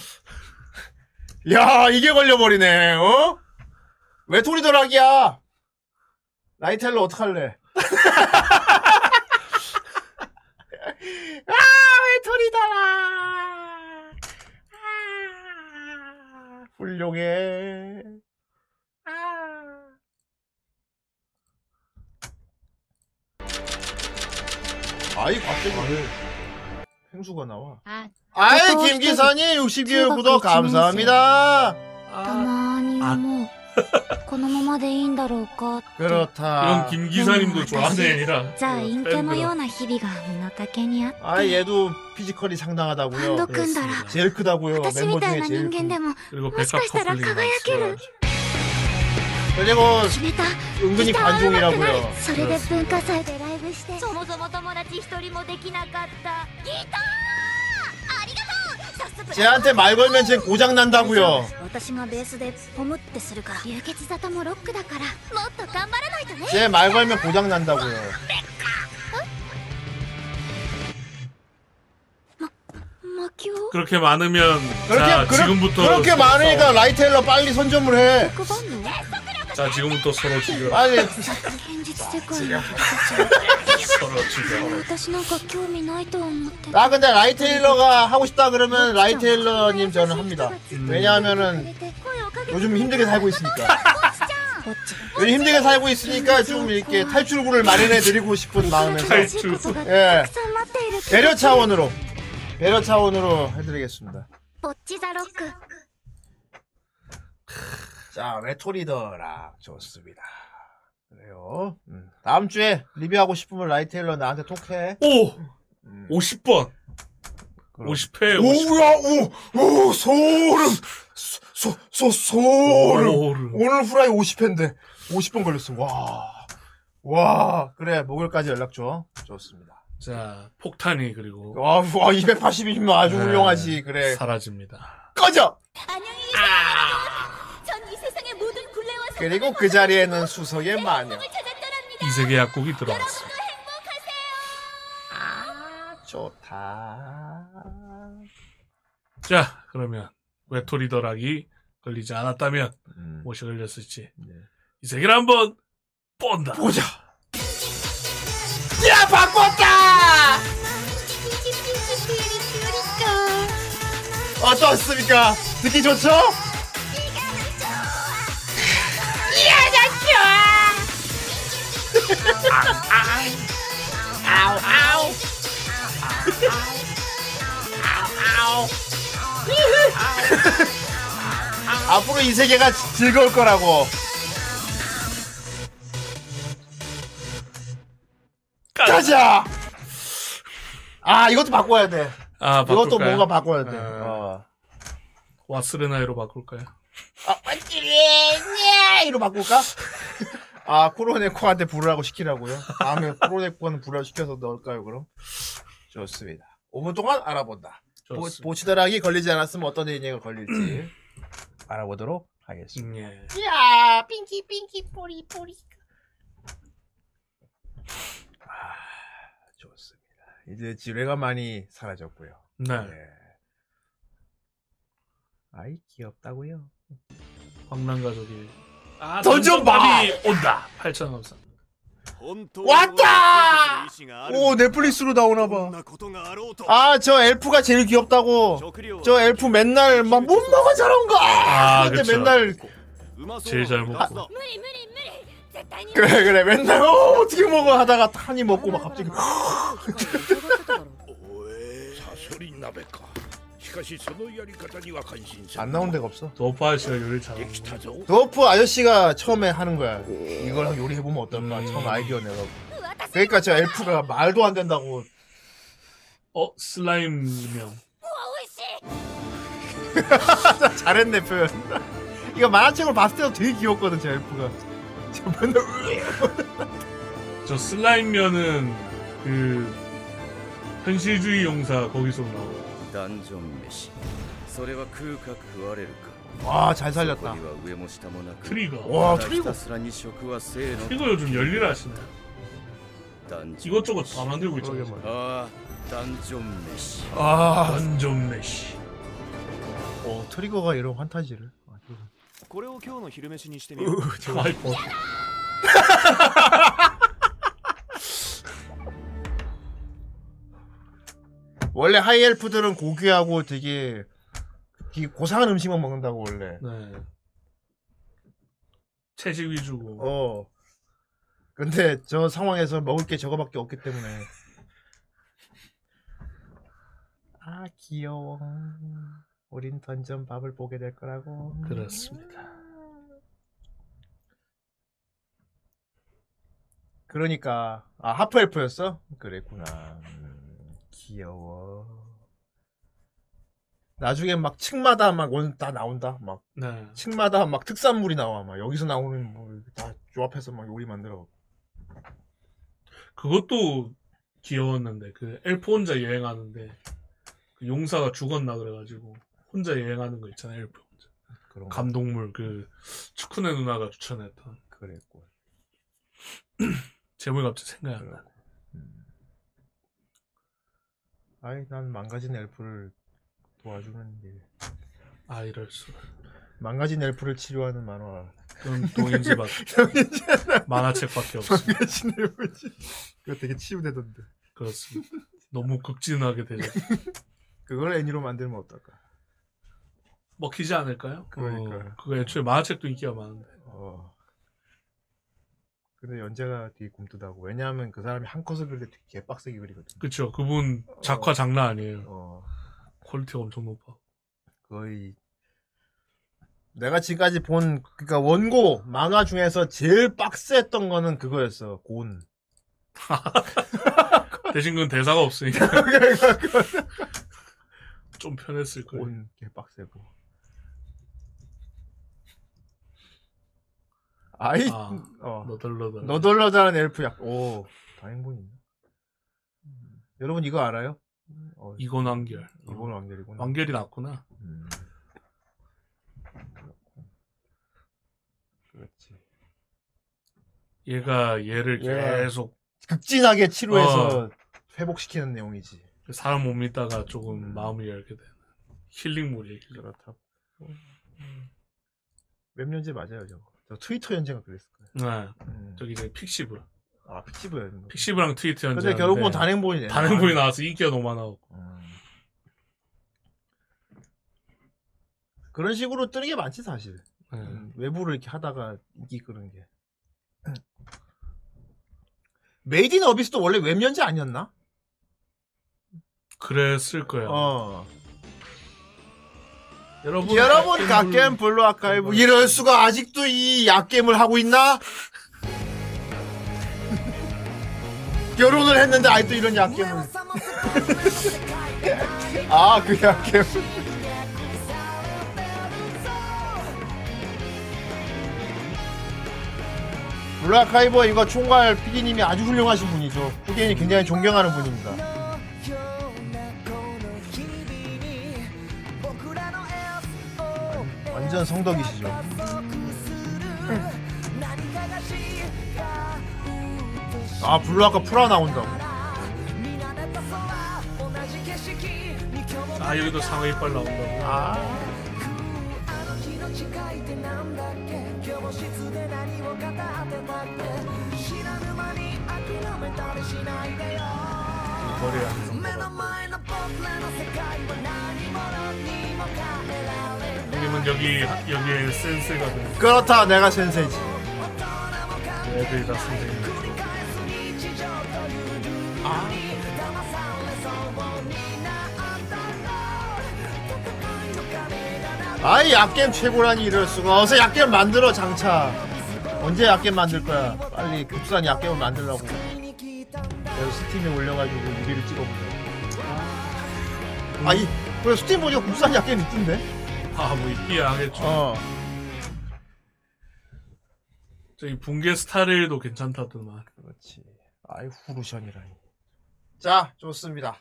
야 이게 걸려버리네 어? 외톨이더락이야. 라이텔러 어떡할래? 아 외톨이더락. 아, 훌륭해. 아 이 갑자기 왜 펭수가 나와? 아, 아이 김기선이 62회 구독 감사합니다. たまに思うこのままでいいんだろうかって 그렇다. 이런 김기사님도 좋아하네라. じゃあ陰キャのような日々が身の丈にあって 아 얘도 피지컬이 ハン 상당하다고요. ド組んだら 제일 크다고요. 私 멤버 みたい 중에 な 제일 人間 큰. でも 그리고 もしか 백합 したら 커플링 輝ける 그리고 決めた 은근히 ギター上手くない 관종이라고요. それで文化祭でライブ してそもそも友達一人もできなかったギターありがとう早速 쟤한테 말 걸면 쟤 고장 난다고요. 私がベースでポムってするから流血沙汰もロックだからもっと頑張らないとね 쟤 말 걸면 고장 난다고요. 마, 마키오 그렇게 많으면 그렇게 자 그렇- 지금부터 그렇게 서로 많으니까 싸워. 라이텔러 빨리 선점을 해. バンド 자 지금부터 서로 죽여. 빨리 現実世界の人たち 서로 죽여. 私なんか興味ないと思って 아 근데 라이테일러가 하고 싶다 그러면 라이테일러님 저는 합니다. 왜냐하면은 声をかけて 요즘 힘들게 살고 있으니까. ぼっち 요즘 힘들게 살고 있으니까 좀 이렇게 탈출구를 마련해 드리고 싶은 마음에서 楽しいことがた 예 くさん待っているけど 배려 차원으로 배려 차원으로 해드리겠습니다. ぼっちザロック 자 외톨이더라 좋습니다. 그래요. 음, 다음 주에 리뷰하고 싶으면 라이테일러 나한테 톡해. 오. 음. 50번. 그럼. 50회. 50. 오야 오 오 소름 소 소 소름 소름. 오늘 후라이 50회인데 50번 걸렸어 와. 와 그래 목요일까지 연락 줘 좋습니다 자 폭탄이 그리고 와, 와 280이면 아주 네, 훌륭하지 그래 사라집니다. 꺼져 안녕히 계세요 전 그리고 그 자리에는 수석의 마녀 이 세계 약국이 들어왔습니다. 아 좋다 자 그러면 외톨이더락이 걸리지 않았다면 음, 무엇이 걸렸을지 네. 이 세계를 한번 본다. 보자 야 바꿨다 어떻습니까 듣기 좋죠? 앞으로 이 세계가 즐거울 거라고. 가자. 아 이것도 바꿔야 돼. 아 이것도 바꿀까요? 뭔가 바꿔야 돼. 아. 어. 와스르나이로 바꿀까요? 아 맞지? 이로 바꿀까? 아 코로네코한테 부르라고 시키라고요? 다음에 코로네코는 부르라고 시켜서 넣을까요 그럼? 좋습니다. 5분 동안 알아본다. 보, 좋습니다. 보치더락이 걸리지 않았으면 어떤 일이 걸릴지 알아보도록 하겠습니다. 음, 예. 야 핑키 핑키 뿌리 뿌리 좋습니다. 이제 지뢰가 많이 사라졌고요. 네. 예. 아이 귀엽다고요. 황남 가족이 아 던전 던전밥이 온다. 8천 감사. 왔다! 오 넷플릭스로 나오나 봐. 아 저 엘프가 제일 귀엽다고. 저 엘프 맨날 막 못 먹어 저런 거. 아, 아, 근데 그쵸. 맨날 제일 잘 먹고. 그래 그래 맨날 어, 어떻게 먹어 하다가 한이 먹고 막 갑자기 か しそのやり方には感心する 안 나온 데가 없어. 도프 아저씨가 요리 잘하는 できたぞ 도프 아저씨가 처음에 하는 거야. 이거랑 요리해보면 어떨까? 처음 아이디어 내가. 그러니까 저 엘프가 말도 안 된다고. 어 슬라임명 잘했네 표현. 이거 만화책으로 봤을 때도 되게 귀엽거든 저 엘프가. 저 맨날 저 슬라임면은 그 현실주의 용사 거기서 나오 ダンジョン飯それは食うか食われるか 와, 잘 살렸다. そこには上も下もなく 트리거. 와, ただ 트리거. ひたすらに食は生の 트리거 요즘 열일 하시네 ダンジョン 이것저것 다 만들고 있잖아 아ダンジョン飯 아, 완전 메시 어 트리거가 이런 환타지를. これを今日の昼飯にしてみ 으, よう 저 아이고 원래 하이엘프들은 고귀하고 되게, 되게 고상한 음식만 먹는다고 원래. 네 채식 위주고 어. 근데 저 상황에서 먹을 게 저거밖에 없기 때문에. 아 귀여워. 우린 던전 밥을 보게 될 거라고. 그렇습니다 그러니까 아 하프 엘프였어? 그랬구나. 음, 귀여워. 나중에 막 층마다 막원다 나온다. 막 네 층마다 막 특산물이 나와. 막 여기서 나오는 뭐다 조합해서 막 요리 만들어. 그것도 귀여웠는데 그 엘프 혼자 여행하는데 그 용사가 죽었나 그래가지고 혼자 여행하는 거 있잖아요 엘프 혼자 그런 거. 감동물 그 축구네 누나가 추천했던 그랬고. 제목이 갑자기 생각이 안 나네 아이 난 망가진 엘프를 도와주는 일. 아 이럴 수 망가진 엘프를 치료하는 만화. 그건 동인지밖 만화책밖에 없어 망가진 엘프지. 그거 되게 치유되던데. 그렇습니다 너무 극진하게 되죠 그걸 애니로 만들면 어떨까? 먹히지 않을까요? 그러니까. 어, 그거 애초에 만화책도 인기가 많은데 어. 근데 연재가 되게 굼뜨다고. 왜냐하면 그 사람이 한 컷을 그릴 때 되게 개빡세게 그리거든. 그쵸 그분 작화 장난 아니에요 어. 퀄리티가 엄청 높아 거의 내가 지금까지 본 그러니까 원고 만화 중에서 제일 빡셌던 거는 그거였어. 곤. 대신 그건 대사가 없으니까 좀 편했을 거예요 곤 개빡세고. 아이 아, 어. 너덜너덜 너덜너덜한 엘프 약. 오 다행본이 있네. 음. 여러분 이거 알아요? 어, 이건 완결 이건 완결이구나. 완결이 났구나 음. 그렇지. 얘가 얘를 얘가 계속 극진하게 치료해서 어. 회복시키는 내용이지. 사람 못 믿다가 조금 마음을 열게 되는 힐링물이에요 힐링. 그렇다. 웹 연재 맞아요, 저거. 저 트위터 연재가 그랬을 거예요. 네. 음. 저기 이제 픽시브 아, 픽시브였는데. 픽시브랑 트위터 연재 근데 결국은 단행본이네. 단행본이 나와서 인기가 너무 많아갖고 그런 식으로 뜨는 게 많지, 사실. 네. 음, 외부를 이렇게 하다가 인기 끄는 게. 메이드 인 어비스도 원래 웹 연재 아니었나? 그랬을 거예요 어. 여러분 여러분, 갓겜 블루 아카이브. 이럴 수가 아직도 이 약겜을 하고 있나? 결혼을 했는데 아직도 이런 약겜을. 아, 그 약겜. 블루 아카이브 이거 총괄 PD님이 아주 훌륭하신 분이죠. 후견이 굉장히 존경하는 분입니다. 완전 성덕이시죠. 아 블루 아까 프라 나온다고. 아 여기도 상어 이빨 나온다고 아. 머리에 여기는 여기 여기에 센스가 돼 그렇다. 내가 센세지. 애들이 다 아. 아이 약겜 최고라니 이럴 수가. 어서 약겜 만들어 장차. 언제 약겜 만들 거야? 빨리 국산 약겜을 만들라고. 그래서 스팀에 올려가지고 유리를 찍어보자 아이 그래 스팀 보니까 국산 약겜 있던데 아뭐 있기야 하겠죠. 어 저기 붕괴 스타일도 괜찮다더만. 그렇지. 아이 후루션이라니. 자 좋습니다.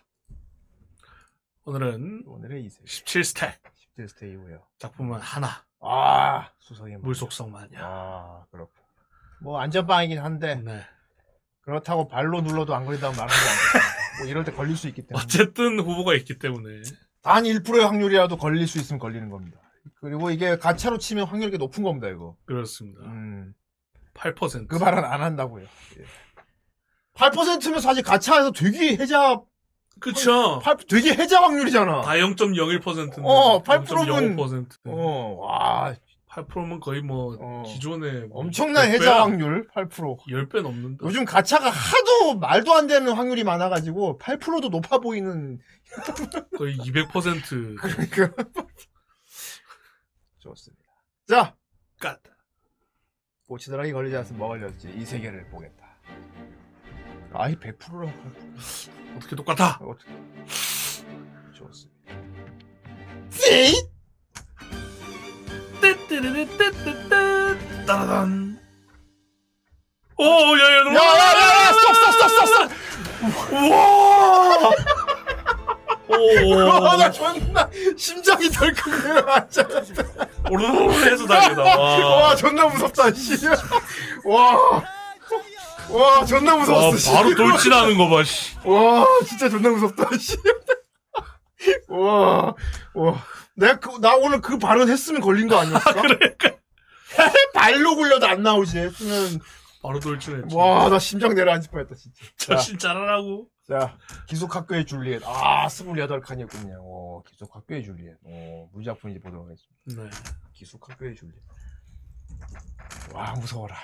오늘은 오늘의 이세 17스택 10대 스테이고요. 작품은 하나. 아 수성의 물 속성 마녀. 아 그렇고 뭐 안전빵이긴 한데 네. 그렇다고 발로 눌러도 안 걸린다고 말하는 거아니뭐 이럴 때 걸릴 수 있기 때문에 어쨌든 후보가 있기 때문에 단 1%의 확률이라도 걸릴 수 있으면 걸리는 겁니다. 그리고 이게 가차로 치면 확률이 꽤 높은 겁니다 이거. 그렇습니다. 음. 8%. 그 말은 안 한다고요. 예. 8%면 사실 가차에서 되게 해자 그쵸. 팔- 되게 해자 확률이잖아. 다 0.01%인데. 어, 8%면 0.05%. 어, 와, 8%면 거의 뭐 기존에 뭐 엄청난 100배야. 해자 확률 8%. 10배 넘는다. 요즘 가차가 하도 말도 안 되는 확률이 많아가지고 8%도 높아 보이는 거의 200%. 그러니까 좋습니다. 자, 갓. 봇치 더 락이 걸리지 않으면 뭐 걸렸지? 이 세계를 보겠다. 아이 100%라고 어떻게 똑같아? 어떻게? 좋습니다. 씨! 따라단. 오, 야, 야, 너무. 야야 야 야! 스톱 스톱 스톱 스톱 스톱! 와, 나 존나 심장이 덜컹대요. 완전. 오르르 해서 달리다. 와. 와, 존나 무섭다. 씨. 와. 와, 존나 씨. 바로 돌진하는 거 봐, 씨. 와, 진짜 존나 무섭다. 씨. 와. 와. 내가 그, 나 오늘 그 발언 했으면 걸린 거 아니었을까? 그러니까. 발로 굴려도 안 나오지. 했으면. 바로 돌진했지. 와, 나 심장 내려앉을 뻔 했다, 진짜. 자신 잘하라고. 자, 기숙학교의 줄리엣. 아, 28칸이었군요. 오, 기숙학교의 줄리엣. 오, 물작품 이제 보도록 하겠습니다. 네. 기숙학교의 줄리엣. 와, 무서워라.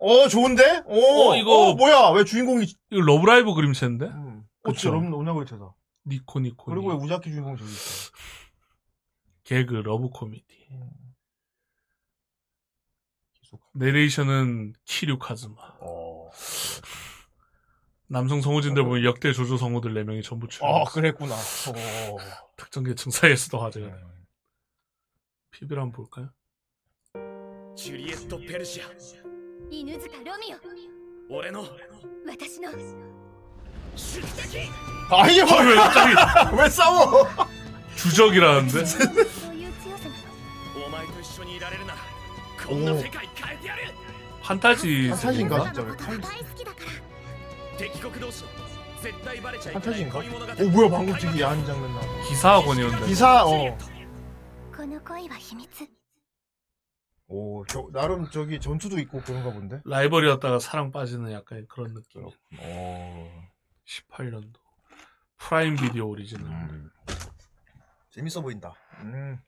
어, 좋은데? 오, 어, 이거- 어, 뭐야? 왜 주인공이. 이거 러브라이브 그림체인데? 어, 그쵸. 그럼 오냐고리테다. 니코 니코. 그리고 왜 우자키 주인공 저기 있어? 개그 러브 코미디. 음. 내레이션은 키류 카즈마. 어. 남성 성우진들 보면 역대 조조 성우들 4명이 전부 출연. 아, 그랬구나. 어. 특정 계층 사이에서도 화제가 돼요. 피비를 한번 볼까요? ジュリエット・ペルシア犬塚ロミオ俺の私の宿敵 아니 뭐 왜 갑자기 왜 싸워? 주적이라는데? 판타지 그 판타지인가 판타지인가? 오 어, 뭐야 방금 되게 야한 장면 나 기사학원이었는데 기사 어. 그 오 저, 나름 저기 전투도 있고 그런가 본데. 라이벌이었다가 사랑 빠지는 약간 그런 느낌 어. 18년도. 프라임 비디오 오리지널. 음. 재밌어 보인다. 음.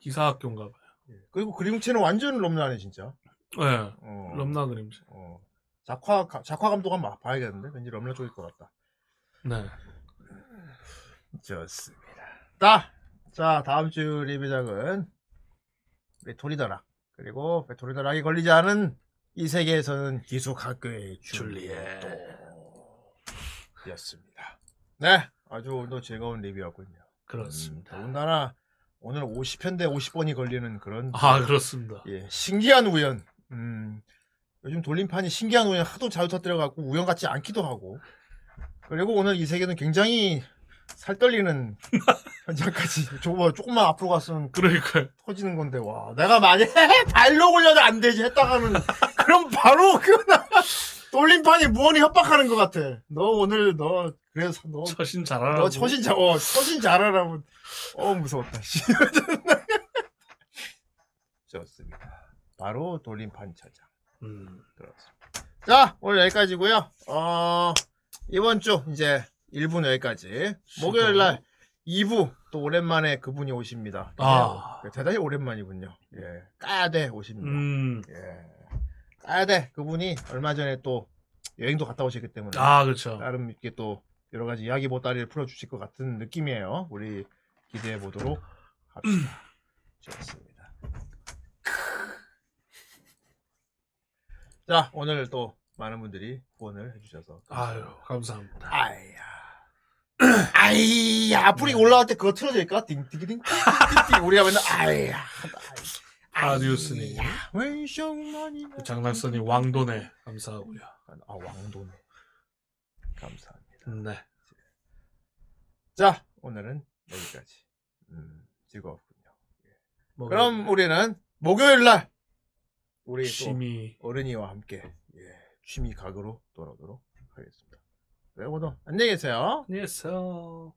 기사학교인가 봐요. 그리고 그림체는 완전 럼나네, 진짜. 네. 어. 럼나 그림체. 어. 작화, 가- 작화 감독 한번 봐야겠는데? 왠지 럼나 쪽일 것 같다. 네. 좋습니다. 자, 자, 다음 주 리뷰작은 베토리더락. 그리고 베토리더락이 걸리지 않은 이 세계에서는 기숙학교의 줄리엣. 였습니다. 네, 아주 오늘도 즐거운 리뷰였군요. 그렇습니다. 음, 더군다나 오늘 50편 대 50번이 걸리는 그런 아, 그렇습니다. 예, 신기한 우연. 음, 요즘 돌림판이 신기한 우연 하도 자주 터뜨려갖고 우연 같지 않기도 하고. 그리고 오늘 이 세계는 굉장히 살 떨리는 현장까지. 저거 조금만 앞으로 갔으면 그러니까요. 터지는 건데, 와. 내가 만약에 발로 굴려도 안 되지 했다가는, 그럼 바로 그, 돌림판이 무언이 협박하는 것 같아. 너 오늘, 너, 그래서 너, 처신 잘하라고. 너 처신 잘, 어, 처신 잘하라고. 어, 무서웠다. 씨. 좋습니다. 바로 돌림판 차장. 음. 그렇습니다. 자, 오늘 여기까지고요 어, 이번 주 이제 1부는 여기까지. 목요일 날 2부 또 오랜만에 그분이 오십니다. 아. 네, 대단히 오랜만이군요. 예. 까야 돼 오십니다. 음. 예. 까야 돼. 그분이 얼마 전에 또 여행도 갔다 오셨기 때문에 아, 그렇죠. 나름 이렇게 또 여러 가지 이야기 보따리를 풀어주실 것 같은 느낌이에요. 우리 기대해 보도록 합시다. 좋습니다. 자, 오늘 또 많은 분들이 후원을 해주셔서 아유, 감사합니다. 아이야. 아이야, 앞으로 올라갈 때 그거 틀어질까? 띵띵띵. 띵띵띵. 우리가 맨날 아이야. 아 뉴스 님, 장락선님 왕돈에 감사하고요. 아 왕돈에 감사합니다. 네. 자 오늘은 여기까지 음, 즐거웠군요. 예. 그럼 우리는 목요일 날 우리 취미 어른이와 함께 예, 취미 각으로 돌아오도록 하겠습니다. 네, 모두 안녕히 계세요. 안녕히 계세요.